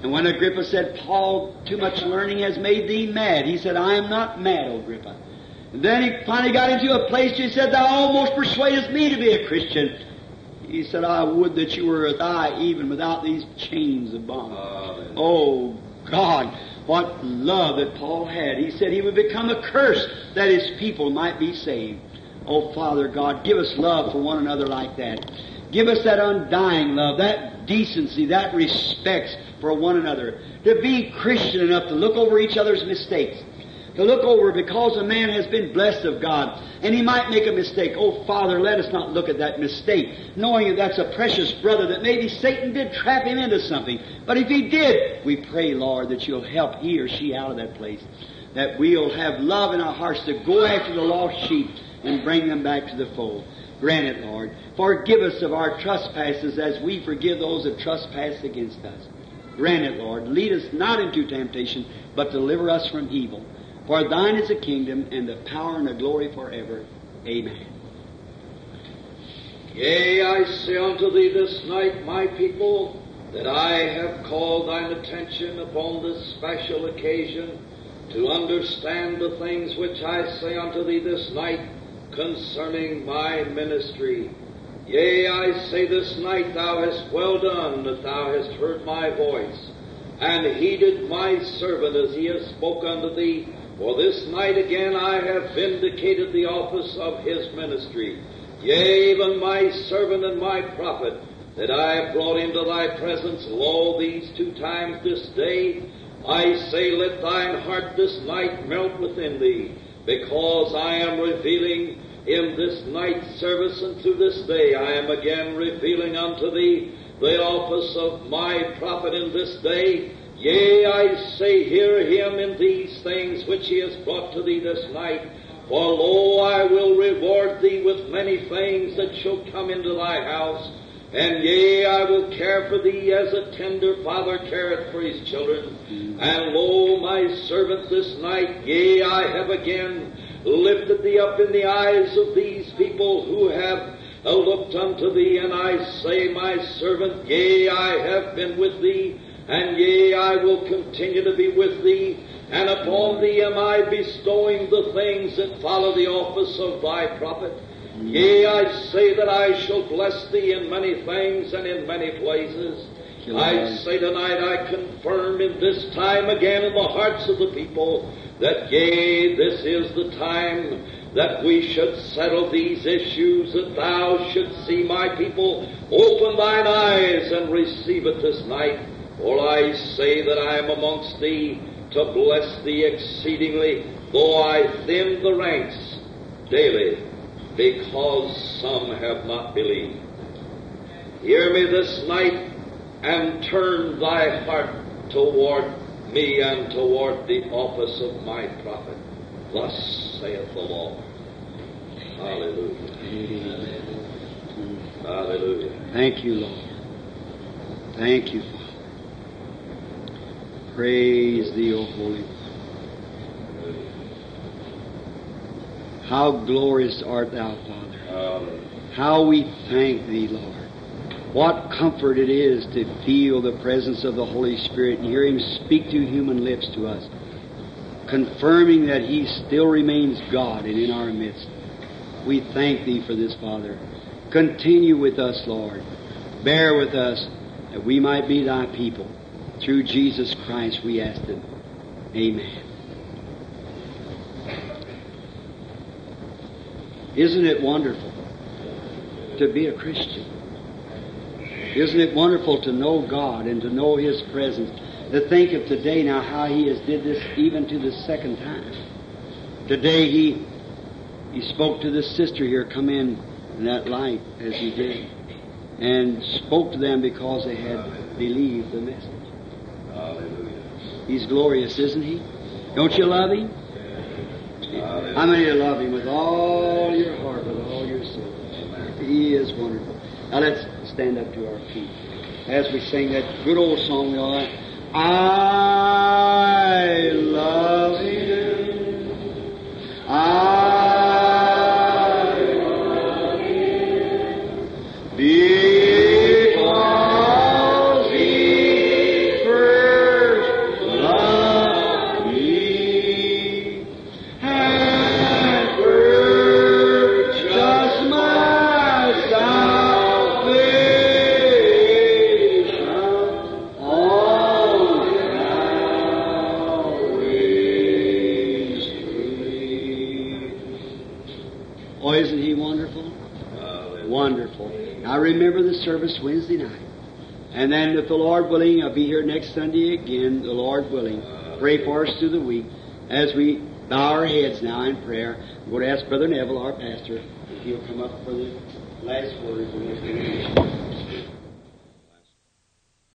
And when Agrippa said, Paul, too much learning has made thee mad, he said, I am not mad, Agrippa. And then he finally got into a place where he said, Thou almost persuadest me to be a Christian. He said, I would that you were a thy even without these chains of bond. Oh, God, what love that Paul had. He said he would become a curse that his people might be saved. Oh, Father God, give us love for one another like that. Give us that undying love, that decency, that respect for one another. To be Christian enough to look over each other's mistakes. To look over because a man has been blessed of God and he might make a mistake. Oh, Father, let us not look at that mistake, knowing that that's a precious brother that maybe Satan did trap him into something. But if he did, we pray, Lord, that you'll help he or she out of that place. That we'll have love in our hearts to go after the lost sheep and bring them back to the fold. Grant it, Lord. Forgive us of our trespasses as we forgive those that trespass against us. Grant it, Lord. Lead us not into temptation, but deliver us from evil. For thine is the kingdom and the power and the glory forever. Amen. Yea, I say unto thee this night, my people, that I have called thine attention upon this special occasion to understand the things which I say unto thee this night concerning my ministry. Yea, I say this night, thou hast well done that thou hast heard my voice, and heeded my servant as he has spoke unto thee. For this night again I have vindicated the office of his ministry. Yea, even my servant and my prophet, that I have brought into thy presence, lo, these two times this day, I say, let thine heart this night melt within thee, because I am revealing in this night's service and through this day, I am again revealing unto thee the office of my prophet in this day. Yea, I say, hear him in these things which he has brought to thee this night. For lo, I will reward thee with many things that shall come into thy house. And yea, I will care for thee as a tender father careth for his children. And lo, my servant this night, yea, I have again lifted thee up in the eyes of these people who have looked unto thee. And I say, my servant, yea, I have been with thee. And yea, I will continue to be with thee. And upon thee am I bestowing the things that follow the office of thy prophet. Yea, I say that I shall bless thee in many things and in many places. I say tonight I confirm in this time again in the hearts of the people that yea, this is the time that we should settle these issues, that thou shouldst see my people open thine eyes and receive it this night. For I say that I am amongst thee to bless thee exceedingly, though I thin the ranks daily, because some have not believed. Hear me this night and turn thy heart toward me and toward the office of my prophet. Thus saith the Lord. Hallelujah. Amen. Hallelujah. Thank you, Lord. Thank you. Praise thee, O Holy One. How glorious art thou, Father. Um, How we thank thee, Lord. What comfort it is to feel the presence of the Holy Spirit and hear Him speak through human lips to us, confirming that He still remains God and in our midst. We thank Thee for this, Father. Continue with us, Lord. Bear with us that we might be Thy people. Through Jesus Christ we ask it. Amen. Isn't it wonderful to be a Christian? Isn't it wonderful to know God and to know His presence? To think of today now how He has did this even to the second time. Today He He spoke to this sister here, come in in that light as He did, and spoke to them because they had believed the message. Hallelujah. He's glorious, isn't He? Don't you love Him? How many of you love Him with all your heart, with all your soul? He is wonderful. Now let's stand up to our feet as we sing that good old song we all. I love Him. I service Wednesday night. And then, if the Lord willing, I'll be here next Sunday again, the Lord willing. Pray for us through the week as we bow our heads now in prayer. I'm going to ask Brother Neville, our pastor, if he'll come up for the last word.